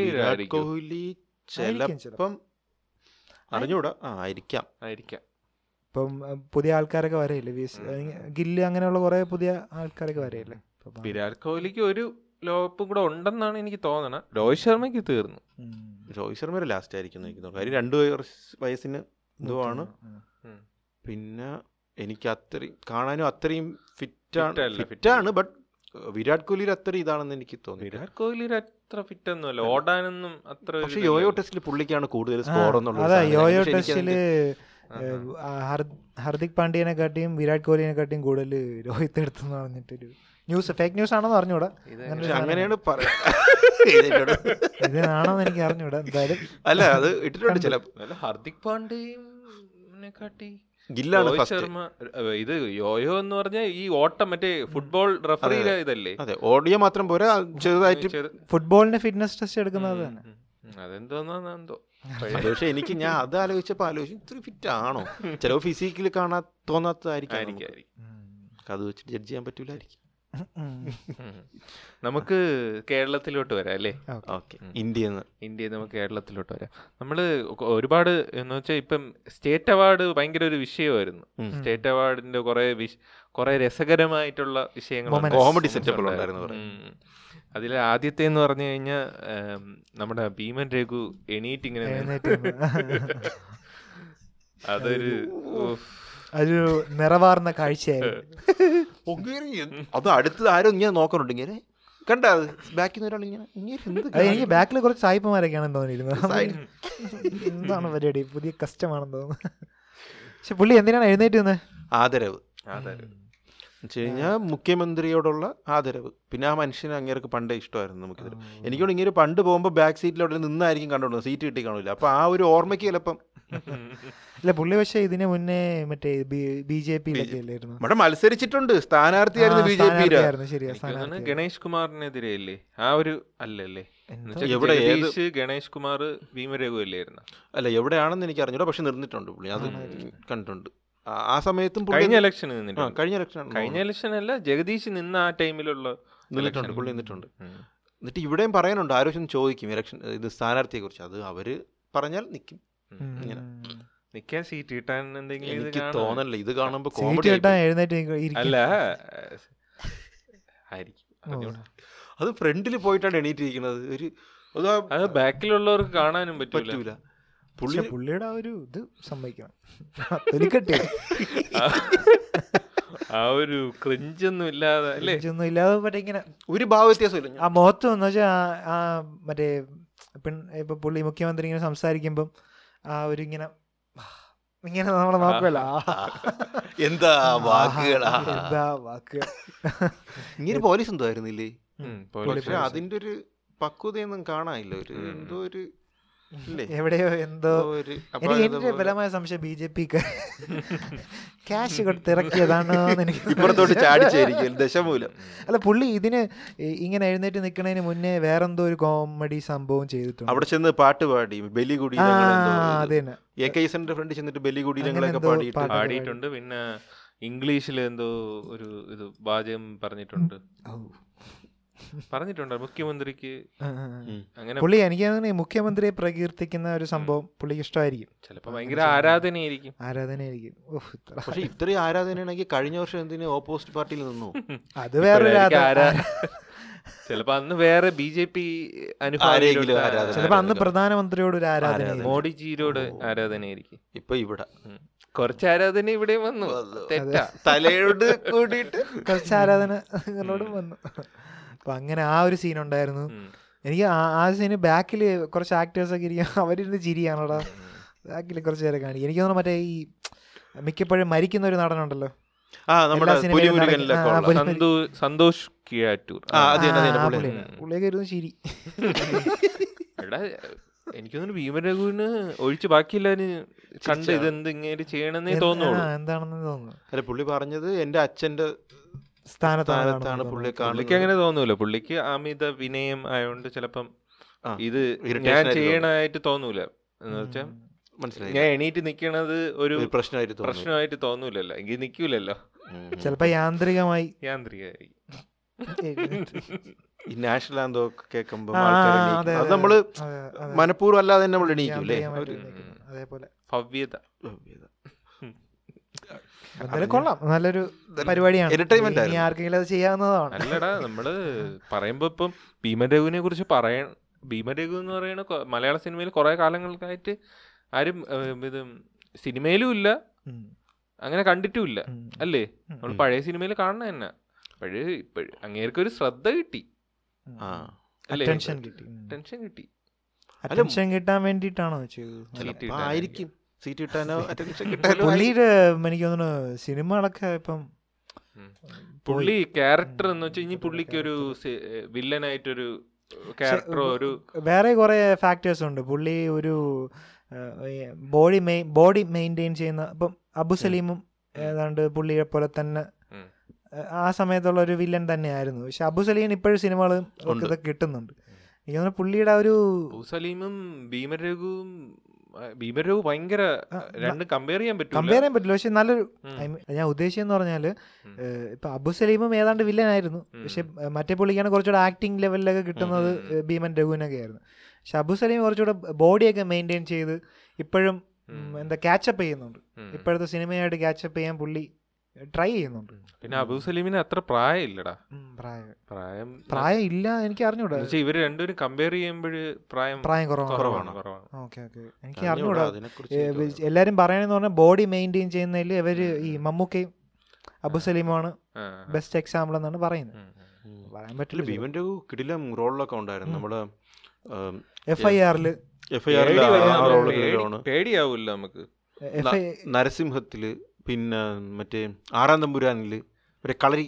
വിരാട് കോഹ്ലി ചിലപ്പം അറിഞ്ഞൂടാ. ആ ആയിരിക്കാം. ആയിരിക്കാം. ഇപ്പം പുതിയ ആൾക്കാരൊക്കെ വരയില്ലേ? വിസ്- ഗില്ല് അങ്ങനെയുള്ള കുറെ പുതിയ ആൾക്കാരൊക്കെ വരയില്ലേ? വിരാട് കോഹ്ലിക്ക് ഒരു ലോകകപ്പും കൂടെ ഉണ്ടെന്നാണ് എനിക്ക് തോന്നണത് രോഹിത് ശർമ്മയ്ക്ക് തീർന്നു. രോഹിത് ശർമ്മ ലാസ്റ്റ് ആയിരിക്കും എന്ന് എനിക്ക് തോന്നുന്നു. കാര്യം രണ്ട് വയസ്സ് വയസ്സിന് എന്തോ ആണ്. പിന്നെ എനിക്ക് അത്രയും കാണാനും അത്രയും ഫിറ്റാണ് ഫിറ്റാണ് ബട്ട് വിരാട് കോഹ്ലിയിൽ അത്രയും ഇതാണെന്ന് എനിക്ക് തോന്നി വിരാട് കോഹ്ലി അത്ര ഫിറ്റ് ഒന്നുമല്ല ഓടാനൊന്നും അത്ര ഒരു പക്ഷെ യോയോ ടെസ്റ്റിൽ പുള്ളിക്കാണ് കൂടുതൽ സ്കോർ എന്നുള്ളത് അതാ യോയോ ഏ, ഹർദിക് പാണ്ഡ്യനെ കാട്ടിയും വിരാട് കോഹ്ലിനെ കാട്ടിയും കൂടുതൽ രോഹിത് എടുത്തെന്ന് പറഞ്ഞിട്ടൊരു ന്യൂസ് ഫേക്ക് ന്യൂസ് ആണെന്ന് അറിഞ്ഞൂടാ. അങ്ങനെയാണ് പറയാ [LAUGHS] എനിക്ക് അറിഞ്ഞൂടാ. എന്തായാലും അല്ല അത് ഇട്ടിട്ടുണ്ട് ചില ഹർദിക് ഹാർദിക് പാണ്ഡ്യയും കാട്ടി ഗില്ലാണ് ശർമ്മ ഇത് യോയോ എന്ന് പറഞ്ഞാൽ ഈ ഓട്ടം മറ്റേ ഫുട്ബോൾ റഫറിയിലെ ഇതല്ലേ? അതെ ഓഡിയോ മാത്രം പോരാ ചെറുതായിട്ട് ഫുട്ബോളിന്റെ ഫുട്ബോളിന് ഫിറ്റ്നസ് ടെസ്റ്റ് എടുക്കുന്നത് അതെന്തോന്നോ തന്നെ. പക്ഷെ എനിക്ക് ഞാൻ അത് ആലോചിച്ചപ്പോ ആലോചിച്ചു ഇത്ര ഫിറ്റ് ആണോ? ചിലവ് ഫിസിക്കലി കാണാൻ തോന്നാത്തതായിരിക്കും അത് വെച്ചിട്ട് ജഡ്ജ് ചെയ്യാൻ പറ്റൂലായിരിക്കും. നമുക്ക് കേരളത്തിലോട്ട് വരാം അല്ലേ? ഓക്കേ. ഇന്ത്യ ഇന്ത്യയിൽ നമുക്ക് കേരളത്തിലോട്ട് വരാം. നമ്മൾ ഒരുപാട് എന്ന് വെച്ചാൽ ഇപ്പം സ്റ്റേറ്റ് അവാർഡ് ഭയങ്കര ഒരു വിഷയമായിരുന്നു. സ്റ്റേറ്റ് അവാർഡിന്റെ കുറെ കുറെ രസകരമായിട്ടുള്ള വിഷയങ്ങൾ കോമഡി സെറ്റപ്പ് ഉണ്ടായിരുന്നു. അതിൽ ആദ്യത്തെ എന്ന് പറഞ്ഞു കഴിഞ്ഞാൽ നമ്മുടെ ഭീമൻ രഘു എണീറ്റ് ഇങ്ങനെ നിന്ന്. അതൊരു. അതൊരു നിറവാർന്ന കാഴ്ചയായിരുന്നു. അത് അടുത്തത് ആരും ഇങ്ങനെ നോക്കണുണ്ട് ഇങ്ങനെ. കണ്ട അത്? ബാക്കിൽ നിന്ന് ഒരാൾ ഇങ്ങനെ ഇങ്ങനെ എനിക്ക് ബാക്കിൽ കുറച്ച് സായിപ്പന്മാരൊക്കെയാണ് തോന്നിയിരുന്നത് Side. എന്താണ് പരിപാടി? പുതിയ കസ്റ്റമാണെന്ന് തോന്നുന്നു. പക്ഷെ പുള്ളി എന്തിനാണ് എഴുന്നേറ്റ് നിന്ന്? ആദരവ്. ആദരവ്. വെച്ച് മുഖ്യമന്ത്രിയോടുള്ള ആദരവ്. പിന്നെ ആ മനുഷ്യന് അങ്ങേർക്ക് പണ്ടേ ഇഷ്ടമായിരുന്നു മുഖ്യമന്ത്രി എനിക്കോട് ഇങ്ങനെ പണ്ട് പോകുമ്പോൾ ബാക്ക് സീറ്റിലോട്ട് നിന്നായിരിക്കും കണ്ടുകൊണ്ടു സീറ്റ് കിട്ടി കാണില്ല അപ്പൊ ആ ഒരു ഓർമ്മയ്ക്ക് ചിലപ്പം [LAUGHS] അല്ല പുള്ളി പക്ഷേ ഇതിന് മുന്നേ മറ്റേ ബി ജെ പിയിലൊക്കെ അല്ലായിരുന്നു ഇവിടെ മത്സരിച്ചിട്ടുണ്ട്. സ്ഥാനാർത്ഥിയായിരുന്നു ആ, ബി ജെ പി ഗണേഷ് കുമാറിനെതിരെ അല്ലേ ആ ഒരു അല്ലല്ലേ? എവിടെ, ഗണേഷ് കുമാർ ഭീമരഘു അല്ലായിരുന്നു? അല്ല എവിടെയാണെന്ന് എനിക്ക് അറിഞ്ഞൂടെ പക്ഷെ നിർന്നിട്ടുണ്ട് പുള്ളി. അത് കണ്ടിട്ടുണ്ട്. ആ- സമയത്തും പുള്ളി കഴിഞ്ഞ ഇലക്ഷൻ നിന്നിട്ടുണ്ട്. കഴിഞ്ഞ ഇലക്ഷൻ കഴിഞ്ഞ ഇലക്ഷൻ അല്ല ജഗദീഷ് നിന്ന ആ ടൈമിലുള്ള നിന്നിട്ടുണ്ട് പുള്ളി നിന്നിട്ടുണ്ട്. എന്നിട്ട് ഇവിടെയും പറയാനുണ്ട് ആരോഗ്യം ചോദിക്കും ഇലക്ഷൻ ഇത് സ്ഥാനാർത്ഥിയെ കുറിച്ച് അത് അവർ പറഞ്ഞാൽ നിൽക്കും ഇങ്ങനെ. നിക്കാൻ സീറ്റ് കിട്ടാൻ എന്തെങ്കിലും ഇത് എനിക്ക്? തോന്നല്ല ഇത് കാണുമ്പോ കോമഡി അല്ല ആയിരിക്കും. അത് ഫ്രണ്ടിൽ പോയിട്ടാണ് എണീറ്റിരിക്കുന്നത്. ഒരു അത് അത് ബാക്കിലുള്ളവർക്ക് കാണാനും പറ്റൂല. പുള്ളി പുള്ളിയുടെ ആ ഒരു ഇത് സമ്മതിക്കണം. തൊലിക്കട്ടി. ആ ഒരു ക്രിഞ്ചൊന്നും ഇല്ലാതെ അല്ലേ? ഒന്നും ഇല്ലാതെ മറ്റേ ഇങ്ങനെ ഒരു ഭാവ വ്യത്യാസമില്ല. ആ മുഖത്ത് എന്ന് വെച്ചാൽ ആ മറ്റേ പെൺ ഇപ്പൊ പുള്ളി മുഖ്യമന്ത്രി ഇങ്ങനെ സംസാരിക്കുമ്പം ആ ഒരു ഇങ്ങനെ ഇങ്ങനെ നമ്മളെ നോക്കുമല്ലോ എന്താ വാക്കുകളാ? എന്താ വാക്കുകൾ ഇങ്ങനെ പോലീസ് എന്തോ ആയിരുന്നില്ലേ? അതിന്റെ ഒരു പക്വതയൊന്നും കാണാനില്ല. ഒരു എന്തോ ഒരു എവിടെയോ എന്തോ. എനിക്ക് എന്റെ ബലമായ സംശയം ബി ജെ പി ക്യാഷ് കൊടുത്ത് ഇറക്കിയതാണോ [LAUGHS] ഇപ്പുറത്തോട്ട് ചാടിച്ചായിരിക്കും ദശമൂലം അല്ല പുള്ളി ഇതിന് ഇങ്ങനെ എഴുന്നേറ്റ് നിൽക്കുന്നതിന് മുന്നേ വേറെന്തോ ഒരു കോമഡി സംഭവം ചെയ്തിട്ടുണ്ട്. അവിടെ ചെന്ന് പാട്ട് പാടി ബലികുടി എ കെ എസിന്റെ ഫ്രണ്ട് ചെന്നിട്ട് ബലികുടീരങ്ങളൊക്കെ അങ്ങനെ എന്തോ പാടിയിട്ടുണ്ട്. പിന്നെ ഇംഗ്ലീഷിൽ എന്തോ ഒരു ഇത് വാചകം പറഞ്ഞിട്ടുണ്ട്. പറഞ്ഞിട്ടുണ്ട് മുഖ്യമന്ത്രിക്ക്. അങ്ങനെ പുള്ളി എനിക്ക് മുഖ്യമന്ത്രിയെ പ്രകീർത്തിക്കുന്ന ഒരു സംഭവം പുള്ളിക്ക് ഇഷ്ടമായിരിക്കും. ചിലപ്പോ ഭയങ്കര ആരാധനയായിരിക്കും. ആരാധനയായിരിക്കും. പക്ഷെ ഇത്രയും ആരാധനയാണെങ്കിൽ കഴിഞ്ഞ വർഷം എന്തിനു ഓപ്പോസിറ്റ് പാർട്ടിയിൽ നിന്നു? [LAUGHS] അത് വേറെ ചിലപ്പോ അന്ന് വേറെ ബി ജെ പി ആരാധന. ചിലപ്പോ അന്ന് പ്രധാനമന്ത്രിയോട് ഒരു ആരാധന മോഡിജിയിലോട് മോഡിജിയോട് ആരാധനയായിരിക്കും. ഇപ്പൊ ഇവിടെ. കുറച്ച് ആരാധന ഇവിടെ വന്നു. തെറ്റാ. തലയോട് കൂടിയിട്ട് കുറച്ച് ആരാധന നിങ്ങളോടും വന്നു. അപ്പൊ അങ്ങനെ ആ ഒരു സീൻ ഉണ്ടായിരുന്നു. എനിക്ക് ആ- സീന് ബാക്കിൽ കുറച്ച് ആക്ടേഴ്സ് ഒക്കെ ഇരിക്കും [LAUGHS] അവരിരുന്ന് ചിരിയാണോടാ ബാക്കിൽ കുറച്ച് നേരം കാണിക്കും. എനിക്ക് തോന്നുന്നു മറ്റേ ഈ മിക്കപ്പോഴും മരിക്കുന്ന ഒരു നടനുണ്ടല്ലോ. ആ നമ്മുടെ സന്തോഷ് കിയാറ്റൂർ. പുള്ളിയൊക്കെ ഇരുന്ന് ചിരി. [LAUGHS] എടാ എനിക്ക് തോന്നുന്നു ഭീമരഘുവിന് ഒഴിച്ച് ബാക്കിയെല്ലാരും കണ്ട് ഇത് ഇതെന്ത് ഇങ്ങനെ ചെയ്യണമെന്നേ എന്ത്- തോന്നുള്ളൂ ആ, എന്താണെന്ന് തോന്നുന്നു. അല്ല പുള്ളി പറഞ്ഞത് എന്റെ അച്ഛന്റെ സ്ഥാനത്താണ് പുള്ളി പുള്ളിക്ക് അങ്ങനെ തോന്നൂല. പുള്ളിക്ക് അമിത വിനയം ആയതുകൊണ്ട് ചിലപ്പം ഇത് ഞാൻ ആയിട്ട് ചെയ്യണതായിട്ട് തോന്നൂല. എന്ന് വെച്ചാൽ മനസ്സിലായി. ഞാൻ എണീറ്റ് നിക്കണത് ഒരു പ്രശ്നമായിട്ട് തോന്നുന്നു പ്രശ്നമായിട്ട് തോന്നൂലല്ലോ. എങ്കിൽ നിക്കൂലല്ലോ. ചിലപ്പോ യാന്ത്രികമായി. യാന്ത്രികമായി. ഈ നാഷണൽ ആന്തോ ഒക്കെ കേൾക്കുമ്പോ ആ, ആൾക്കാര് അതെ, നമ്മൾ. മനഃപൂർവം അല്ലാതെ തന്നെ നമ്മൾ എണീക്കും. അതേപോലെ. ഭവ്യത. ഭവ്യത. എന്തായാലും കൊള്ളാം. നല്ലൊരു പരിപാടിയാണ്. ആർക്കെങ്കിലും അത് ചെയ്യാവുന്നതാണ്. അല്ലടാ നമ്മൾ പറയുമ്പോ ഇപ്പം ഭീമരഘുവിനെ കുറിച്ച് പറയ ഭീമരഘു എന്ന് പറയുന്ന മലയാള സിനിമയിൽ കുറെ കാലങ്ങൾക്കായിട്ട് ആരും ഇത് സിനിമയിലും ഇല്ല. അങ്ങനെ കണ്ടിട്ടുമില്ല. അല്ലേ? നമ്മൾ പഴയ സിനിമയിൽ കാണുന്ന തന്നെ. പഴയ ഇപ്പോഴ് അങ്ങേർക്ക് ഒരു ശ്രദ്ധ കിട്ടി. ടെൻഷൻ ആ. അല്ലേ? അറ്റൻഷൻ കിട്ടി. ടെൻഷൻ കിട്ടി. അറ്റൻഷൻ കിട്ടാൻ വേണ്ടിട്ടാണോ. ആയിരിക്കും. സീറ്റ് കിട്ടാനോ അറ്റൻഷൻ കിട്ടാനോ? പുള്ളിയുടെ എനിക്ക് തോന്നുന്നു സിനിമകളൊക്കെ ഇപ്പം. പുള്ളി ക്യാരക്ടർ എന്ന് വെച്ചാൽ ഇനി പുള്ളിക്ക് ഒരു വില്ലനായിട്ടൊരു ക്യാരക്ടറോ ഒരു വേറെ കുറെ ഫാക്ടേഴ്സ് ഉണ്ട്. പുള്ളി ഒരു ബോഡി മെയിൻ ബോഡി മെയിന്റെയിൻ ചെയ്യുന്ന ഇപ്പം അബു സലീമും ഏതാണ്ട് പുള്ളിയെ പോലെ തന്നെ ആ സമയത്തുള്ള ഒരു വില്ലൻ തന്നെയായിരുന്നു. പക്ഷെ അബു സലീം ഇപ്പോഴും സിനിമകൾ ഇതൊക്കെ കിട്ടുന്നുണ്ട്. എനിക്ക് തോന്നുന്നു പുള്ളിയുടെ ഒരു സലീമും ഭീമരഘുവും ആ, ഭീമരഘു ഭയങ്കര രണ്ട് കമ്പയർ ചെയ്യാൻ പറ്റില്ല കമ്പയർ ചെയ്യാൻ പറ്റില്ല പക്ഷെ നല്ലൊരു ഞാൻ ഉദ്ദേശിച്ചെന്ന്. ഏഹ്, ഇപ്പൊ അബു സലീമും ഏതാണ്ട് വില്ലൻ ആയിരുന്നു. പക്ഷെ മറ്റേ പുള്ളിക്കാണ് കുറച്ചുകൂടെ ആക്ടിങ് ലെവലിലൊക്കെ കിട്ടുന്നത് ഭീമൻ രഘുവിനൊക്കെ ആയിരുന്നു. പക്ഷെ അബു സലീം കുറച്ചുകൂടെ ബോഡിയൊക്കെ മെയിന്റെയിൻ ചെയ്ത് ഇപ്പോഴും. എന്താ ക്യാച്ചപ്പ് ചെയ്യുന്നുണ്ട്. ഇപ്പോഴത്തെ സിനിമയായിട്ട് ക്യാച്ചപ്പ് ചെയ്യാൻ പുള്ളി ട്രൈ ചെയ്യുന്നുണ്ട്. പിന്നെ അബു സലീമിന് അത്ര പ്രായമില്ലടാ. പ്രായം പ്രായം. പ്രായം ഇല്ല എനിക്ക് അറിഞ്ഞൂടാ. ഇവർ രണ്ടുപേരും കമ്പയർ ചെയ്യുമ്പോൾ പ്രായം പ്രായം കുറവാണ്. Okay okay. എനിക്ക് അറിഞ്ഞൂടാ എല്ലാരും പറയണെന്ന് പറഞ്ഞാൽ ബോഡി മെയിന്റെയിൻ ചെയ്യുന്നതിൽ ഇവർ ഈ മമ്മൂക്കയും അബു സലീമാണ്. ബെസ്റ്റ് എക്സാമ്പിൾ എന്നാണ് പറയുന്നത്. പറയാൻ പറ്റില്ല ഭീമൻ കിടിലം റോളിലൊക്കെ ഉണ്ടായിരുന്നു. നമ്മൾ നമ്മുടെ എഫ് ഐ ആറിൽ എഫ് ഐ ആറിൽ പേടി നമുക്ക്. റോൾ പേടിയാവൂല നമുക്ക് നരസിംഹത്തിൽ പിന്നെ മറ്റേ ആറാം തമ്പുരാനിൽ ഒരു കളരി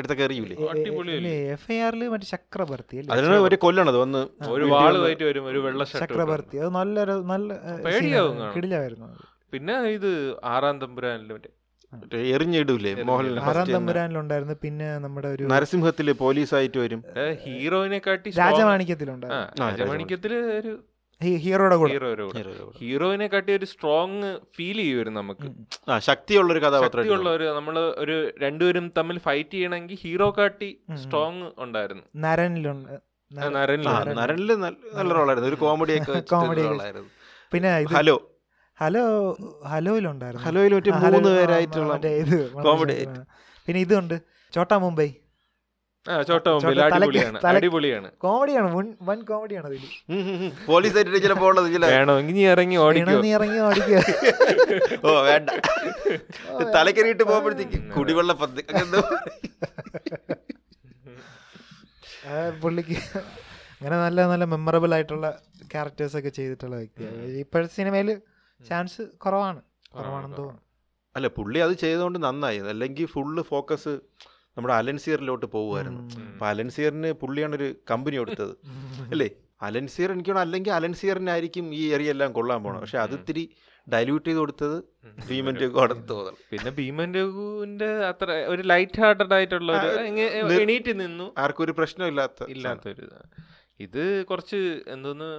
എടുത്ത കയറിയില്ലേ? അടിപൊളിയല്ലേ? എഫ് ഐ ആറിൽ മറ്റേ ചക്രവർത്തി അല്ലേ? അതിനാണ് ഒരു കൊല്ലണത് വന്ന് ഒരു വാൾ കയറ്റി വരും ഒരു വെള്ള ഷർട്ട് ചക്രവർത്തി. അത് നല്ലൊരു നല്ല പേടിയാവും അത്. പിന്നെ ഇത് ആറാം തമ്പുരാനിൽ മറ്റേ എറിഞ്ഞിടൂലേ മോഹൻലാൽ ആറാം തമ്പുരാനിലുണ്ടായിരുന്നു പിന്നെ നമ്മുടെ ഒരു നരസിംഹത്തിൽ പോലീസായിട്ട് വരും. ഹീറോയിനെ കാട്ടി രാജമാണിക്യത്തിലുണ്ടായിരുന്നു. ആ, രാജമാണിക്യത്തിൽ ഒരു ഹീറോയുടെ കൂടെ. ഹീറോയിനെ കാട്ടി ഒരു സ്ട്രോങ് ഫീൽ ചെയ്യുമായിരുന്നു നമുക്ക്. ആ ശക്തിയുള്ളൊരു കഥാപാത്രം ശക്തിയുള്ള ഒരു നമ്മൾ ഒരു രണ്ടുപേരും തമ്മിൽ ഫൈറ്റ് ചെയ്യണമെങ്കിൽ ഹീറോ കാട്ടി. സ്ട്രോങ് ഉണ്ടായിരുന്നു. നരനിലുണ്ട്. നരനിൽ. നല്ല റോളായിരുന്നു. ഒരു കോമഡി. കോമഡി പിന്നെ ഇത് ഹലോ. ഹലോ ഹലോയിലുണ്ടായിരുന്നു. ഹലോയിൽ മൂന്ന് പേരായിട്ടുള്ള. ആ. പിന്നെ ഇതുണ്ട്. ചോട്ടാ മുംബൈ. കോമഡിയാണ് വൻ വൻ കോമഡിയാണ് അതിൽ പോലീസായിട്ട് ചിലപ്പോ ഉള്ളത് ചില വേണമെങ്കിൽ നീ ഇറങ്ങി ഓടിക്കോ. നീ ഇറങ്ങി ഓടിക്കുക ഓ വേണ്ട. തലക്കറിയിട്ട് പോകുമ്പോഴത്തേക്ക് കുടിവെള്ള പദ്ധതി പുള്ളിക്ക് അങ്ങനെ നല്ല നല്ല മെമ്മറബിൾ ആയിട്ടുള്ള ക്യാരക്ടേഴ്സ് ഒക്കെ ചെയ്തിട്ടുള്ള വ്യക്തിയാണ് ഇപ്പോഴത്തെ സിനിമയിൽ ചാൻസ് കുറവാണ്. കുറവാണെന്ന് തോന്നുന്നു. അല്ല പുള്ളി അത് ചെയ്തുകൊണ്ട് നന്നായി. അല്ലെങ്കിൽ ഫുള്ള് ഫോക്കസ് നമ്മുടെ അലൻസിയറിലോട്ട് പോകുമായിരുന്നു. അപ്പൊ അലൻസിയറിന് പുള്ളിയാണ് ഒരു കമ്പനി കൊടുത്തത്. അല്ലേ? അലൻസിയർ എനിക്ക് തോന്നുന്നു അല്ലെങ്കിൽ അലൻസിയറിനായിരിക്കും ഈ ഏരിയ എല്ലാം കൊള്ളാൻ പോണം പക്ഷെ അത് ഇത്തിരി ഡൈല്യൂട്ട് ചെയ്ത് കൊടുത്തത് ഭീമൻ രഘു രഘുവാണെന്ന് തോന്നണം. പിന്നെ ഭീമൻ രഘുവിന്റെ അത്ര ഒരു ലൈറ്റ് ഹാർട്ടഡ് ആയിട്ടുള്ള ഒരു എണീറ്റ് നിന്നു. ആർക്കും ഒരു പ്രശ്നമില്ലാത്ത ഇല്ലാത്തൊരു ഇത്. കുറച്ച് എന്തോന്ന്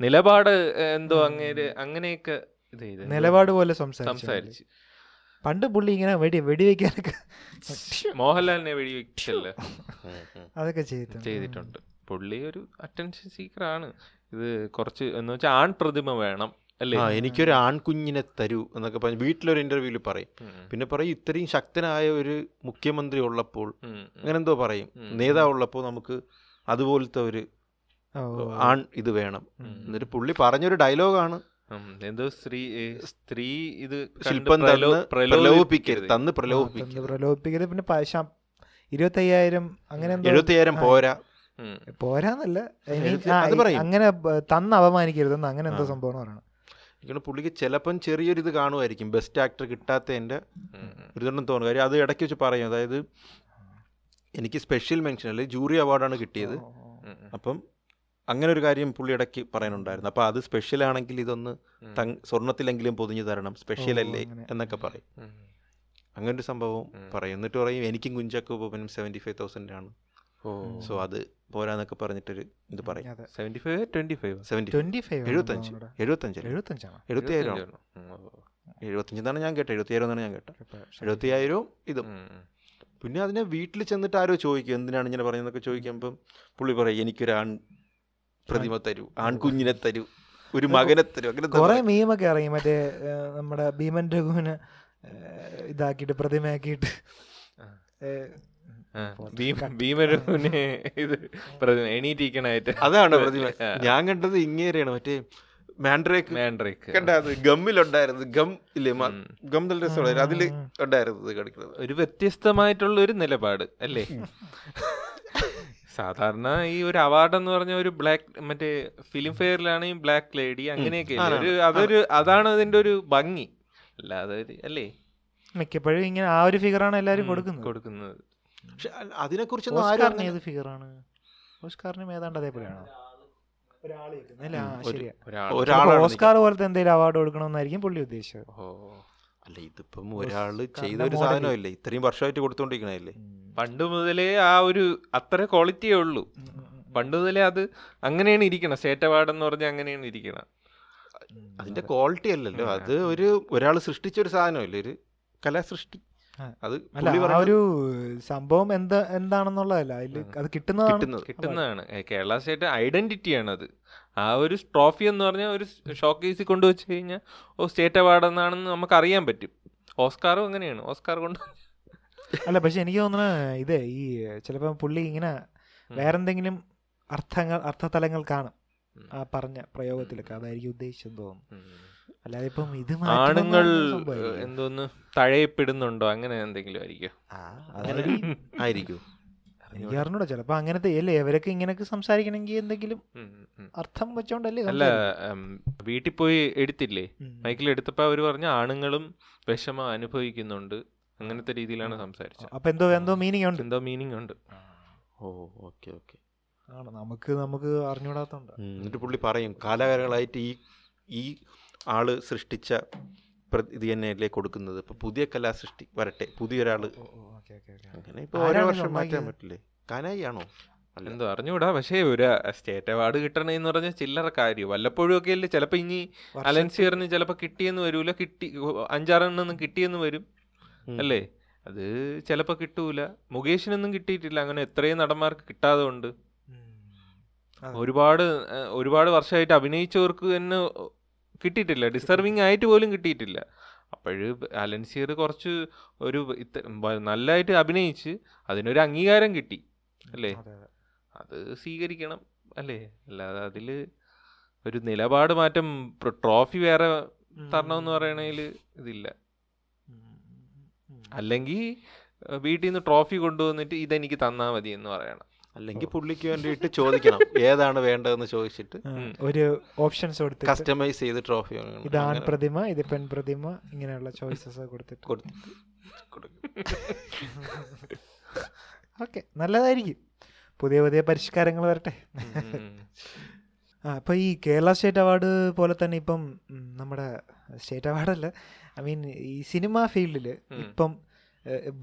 നിലപാട് എന്തോ അങ്ങേര് അങ്ങനെയൊക്കെ ഇത് ചെയ്ത്. നിലപാട് പോലെ സംസാരിച്ചു. സംസാരിച്ച്. പണ്ട് പുള്ളി ഇങ്ങനെ വെടി വെടിവെക്കാനൊക്കെ മോഹൻലാലിനെ വെടിവെച്ചല്ലേ അതൊക്കെ ചെയ്തിട്ടുണ്ട്. ചെയ്തിട്ടുണ്ട്. പുള്ളി ഒരു അറ്റൻഷൻ സീക്കർ ആണ്. ഇത് കുറച്ച് എന്ന് വെച്ചാൽ ആൺ പ്രതിമ വേണം അല്ലേ? ആ എനിക്കൊരു ആൺകുഞ്ഞിനെ തരൂ എന്നൊക്കെ പറഞ്ഞ് വീട്ടിലൊരു ഇന്റർവ്യൂവിൽ പറയും. പിന്നെ പറയും ഇത്രയും ശക്തനായ ഒരു മുഖ്യമന്ത്രി ഉള്ളപ്പോൾ. അങ്ങനെ എന്തോ പറയും. നേതാവുള്ളപ്പോൾ നേതാവ് ഉള്ളപ്പോൾ നമുക്ക് അതുപോലത്തെ ഒരു ആൺ ഇത് വേണം. എന്നിട്ട് പുള്ളി പറഞ്ഞൊരു ഡയലോഗാണ് എന്തോ സ്ത്രീ സ്ത്രീ ഇത് ശില്പം പ്രലോഭിപ്പിക്കരുത് തന്ന് പ്രലോഭിപ്പിക്കരുത് പ്രലോഭിപ്പിക്കരുത്. പിന്നെ പ- ഇരുപത്തയ്യായിരം അങ്ങനെ എഴുപത്തയ്യായിരം എഴുപത്തിയായിരം പോരാ. പോരാന്നല്ല. അങ്ങനെ തന്ന് അപമാനിക്കരുതെന്ന് അങ്ങനെ എന്തോ സംഭവം പറയണം. പുള്ളിക്ക് ചിലപ്പം ചെറിയൊരു ഇത് കാണുമായിരിക്കും. ബെസ്റ്റ് ആക്ടർ കിട്ടാത്തതിന്റെ ഉം, ഉം. ഒരു തന്നെ തോന്നുന്നു. കാര്യം അത് ഇടയ്ക്ക് വെച്ച് പറയും. അതായത് എനിക്ക് സ്പെഷ്യൽ മെൻഷൻ അല്ലെങ്കിൽ ജൂറി അവാർഡാണ് കിട്ടിയത്. അപ്പം അങ്ങനെ ഒരു കാര്യം പുള്ളി ഇടയ്ക്ക് പറയാനുണ്ടായിരുന്നു. അപ്പോൾ അത് സ്പെഷ്യൽ ആണെങ്കിൽ ഇതൊന്ന് സ്വർണത്തിലെങ്കിലും പൊതിഞ്ഞു തരണം. സ്പെഷ്യൽ അല്ലേ എന്നൊക്കെ പറയും. അങ്ങനെ ഒരു സംഭവം. പറയും. എന്നിട്ട് പറയും എനിക്കും കുഞ്ചാക്കോ ബോബനും സെവന്റി ഫൈവ് തൗസൻഡ് ആണ്. ഓ. സോ അത് പോരാന്നൊക്കെ പറഞ്ഞിട്ടൊരു ഇത് പറയും. Seventy five twenty five seventy twenty five എഴുപത്തഞ്ച്. എഴുപത്തഞ്ച് എഴുപത്തഞ്ചാണ്? എഴുപത്തിയായിരം എഴുപത്തഞ്ച് എന്നാണ് ഞാൻ കേട്ടത്. എഴുപത്തിയായിരം എന്നാണ് ഞാൻ കേട്ടത്. എഴുപത്തിയായിരവും ഇതും. പിന്നെ അതിനെ വീട്ടിൽ ചെന്നിട്ട് ആരോ ചോദിക്കും. എന്തിനാണ് ഇങ്ങനെ പറയുന്നതൊക്കെ ചോദിക്കുമ്പം പുള്ളി പറയും എനിക്കൊരു ആൺ പ്രതിമ തരൂ ആൺകുഞ്ഞിനെ തരൂ ഒരു മകനെ തരൂ അങ്ങനെ കുറെ മീമൊക്കെ ഇറങ്ങി മറ്റേ നമ്മുടെ ഭീമൻ രഘുവിനെ ഇതാക്കിയിട്ട് പ്രതിമയാക്കിയിട്ട്. ഏ, ഭീമരുവിനെ ഇത് പ്രതി- എണീറ്റിരിക്കണായിട്ട് അതാണ് പ്രതിമ. ഞാൻ കണ്ടത് ഇങ്ങേരെയാണ്. മറ്റേ മാൻഡ്രേക്ക്. മാൻഡ്രേക്ക്. കണ്ടത് ഗമ്മിലുണ്ടായിരുന്നു ഗം ഇല്ലേ. ഗം നല്ല അതിൽ ഉണ്ടായിരുന്നു ഇത് കളിക്കുന്നത്. ഒരു വ്യത്യസ്തമായിട്ടുള്ള ഒരു നിലപാട് അല്ലേ? സാധാരണ ഈ ഒരു അവാർഡ് എന്ന് പറഞ്ഞ ഒരു ബ്ലാക്ക് മറ്റേ ഫിലിം ഫെയറിലാണ് ഈ ബ്ലാക്ക് ലേഡി അങ്ങനെയൊക്കെ ഒരു അതൊരു അതാണ് അതിന്റെ ഒരു ഭംഗി. അല്ലാതെ അല്ലേ? മിക്കപ്പോഴും ഇങ്ങനെ ആ ഒരു ഫിഗറാണ് എല്ലാരും കൊടുക്കുന്നത്. കൊടുക്കുന്നത്. പക്ഷെ അതിനെ കുറിച്ച് ഫിഗർ ആണ് അങ്ങനെ- ഏത് ഫിഗറാണ് ഓസ്കാറിനും ഏതാണ്ട് അതേപോലെയാണോ? ഒരാൾ ഒരാൾ ഓസ്കാർ പോലത്തെ എന്തെങ്കിലും അവാർഡ് കൊടുക്കണമെന്നായിരിക്കും പുള്ളി ഉദ്ദേശിച്ചത്. ഓ അല്ല ഇതിപ്പം ഒരാൾ ചെയ്ത ഒരു സാധനമല്ലേ? ഇത്രയും വർഷമായിട്ട് കൊടുത്തോണ്ടിരിക്കണല്ലേ പണ്ട് മുതലേ ആ ഒരു അത്ര ക്വാളിറ്റിയേ ഉള്ളൂ. പണ്ട് മുതലേ അത് അങ്ങനെയാണ് ഇരിക്കണം സ്റ്റേറ്റ് അവാർഡ് എന്ന് പറഞ്ഞാൽ അങ്ങനെയാണ് ഇരിക്കണം അതിന്റെ ക്വാളിറ്റി അല്ലല്ലോ. അത് ഒരു ഒരാൾ സൃഷ്ടിച്ച ഒരു സാധനമല്ലേ? ഒരു കലാസൃഷ്ടി. അത് അല്ല ആ ഒരു സംഭവം എന്താ എന്താണെന്നുള്ളതല്ല. അതിൽ അത് കിട്ടുന്നതാണ്. കിട്ടുന്നതാണ്. കേരള സ്റ്റേറ്റ് ഐഡന്റിറ്റിയാണ് അത് ആ ഒരു ട്രോഫി എന്ന് പറഞ്ഞാൽ ഒരു ഷോക്കേസിൽ കൊണ്ടുവച്ച് കഴിഞ്ഞാൽ ഓ സ്റ്റേറ്റ് അവാർഡ് എന്നാണെന്ന് നമുക്ക് അറിയാൻ പറ്റും. ഓസ്കാറും അങ്ങനെയാണ്. ഓസ്കാർ കൊണ്ട് അല്ല പക്ഷെ എനിക്ക് തോന്നുന്നത് ഇത് ഈ ചിലപ്പോൾ പുള്ളി ഇങ്ങനെ വേറെന്തെങ്കിലും അർത്ഥങ്ങൾ അർത്ഥതലങ്ങൾ കാണും ആ പറഞ്ഞ പ്രയോഗത്തിലൊക്കെ. അതായിരിക്കും ഉദ്ദേശിച്ചെന്ന് തോന്നുന്നു. അല്ലാതെ ഇപ്പം ഇത് ആണുങ്ങൾ എന്തോന്ന് തഴയപ്പെടുന്നുണ്ടോ? അങ്ങനെ എന്തെങ്കിലും ആയിരിക്കും. ആ, അങ്ങനെ അതൊരു- ആയിരിക്കും. എനിക്ക് അറിഞ്ഞൂടാ ചിലപ്പോ അങ്ങനത്തെ അല്ലേ? ഇവരൊക്കെ ഇങ്ങനെയൊക്കെ സംസാരിക്കണമെങ്കിൽ എന്തെങ്കിലും. അർത്ഥം വെച്ചോണ്ടല്ലേ അല്ല വീട്ടിൽ പോയി എടുത്തില്ലേ. മൈക്കിൽ എടുത്തപ്പോൾ അവർ പറഞ്ഞ ആണുങ്ങളും വിഷമം അനുഭവിക്കുന്നുണ്ട്. അങ്ങനത്തെ രീതിയിലാണ് സംസാരിച്ചത്. അപ്പൊ എന്തോ എന്തോ മീനിങ് ഉണ്ട്. എന്തോ മീനിങ് ഉണ്ട്. ഓ ഓക്കെ ഓക്കെ. ആണ് നമുക്ക് നമുക്ക് അറിഞ്ഞൂടാത്തോണ്ട്. എന്നിട്ട് പുള്ളി പറയും കാലാകാലങ്ങളായിട്ട് ഈ ഈ ആൾ സൃഷ്ടിച്ച ഇത് തന്നെയല്ലേ കൊടുക്കുന്നത്. ഇപ്പൊ പുതിയ കലാസൃഷ്ടി വരട്ടെ. പുതിയൊരാൾ അങ്ങനെ ഇപ്പൊ ഓരോ വർഷം മാറ്റാൻ? പറ്റില്ലേ? കാനായി ആണോ എന്തോ അറിഞ്ഞൂടാ പക്ഷേ ഒരു സ്റ്റേറ്റ് അവാർഡ് കിട്ടണമെന്ന് പറഞ്ഞാൽ ചില്ലറ കാര്യം. വല്ലപ്പോഴും ഒക്കെ അല്ലേ ചിലപ്പോൾ ഇനി അലൻസിയറിന് ചിലപ്പോൾ കിട്ടിയെന്ന് വരൂല. കിട്ടി അഞ്ചാറെണ്ണം കിട്ടിയെന്ന് വരും. അല്ലേ? അത് ചിലപ്പോൾ കിട്ടൂല. മുകേഷിനൊന്നും കിട്ടിയിട്ടില്ല. അങ്ങനെ എത്രയും നടന്മാർക്ക് കിട്ടാതെ ഉണ്ട് ഒരുപാട് ഒരുപാട് വർഷമായിട്ട് അഭിനയിച്ചവർക്ക് തന്നെ കിട്ടിയിട്ടില്ല. ഡിസർവിങ് ആയിട്ട് പോലും കിട്ടിയിട്ടില്ല. അപ്പോഴ് അലൻസിയർ കുറച്ച് ഒരു നല്ലതായിട്ട് അഭിനയിച്ച് അതിനൊരു അംഗീകാരം കിട്ടി. അല്ലേ? അത് സ്വീകരിക്കണം. അല്ലേ? അല്ലാതെ അതിൽ ഒരു നിലപാട് മാറ്റം ട്രോഫി വേറെ തരണമെന്ന് പറയണതിൽ ഇതില്ല. അല്ലെങ്കിൽ വീട്ടിൽ നിന്ന് ട്രോഫി കൊണ്ടുവന്നിട്ട് ഇതെനിക്ക് തന്നാൽ മതി എന്ന് പറയണം. അല്ലെങ്കിൽ പുള്ളിക്ക് വേണ്ടിയിട്ട് ചോദിക്കണം ഏതാണ് വേണ്ടതെന്ന് ചോദിച്ചിട്ട്. ഒരു ഓപ്ഷൻസ് കൊടുത്ത് കസ്റ്റമൈസ് ചെയ്ത് ട്രോഫി ഇത് ആൺ പ്രതിമ ഇത് പെൺ പ്രതിമ ഇങ്ങനെയുള്ള ചോയ്സസ് കൊടുത്തിട്ട്. ഓക്കെ [LAUGHS] നല്ലതായിരിക്കും. പുതിയ പുതിയ പരിഷ്കാരങ്ങൾ വരട്ടെ. ആ അപ്പോൾ ഈ കേരള സ്റ്റേറ്റ് അവാർഡ് പോലെ തന്നെ ഇപ്പം നമ്മുടെ സ്റ്റേറ്റ് അവാർഡല്ല ഐ മീൻ ഈ സിനിമാ ഫീൽഡിൽ. ഇപ്പം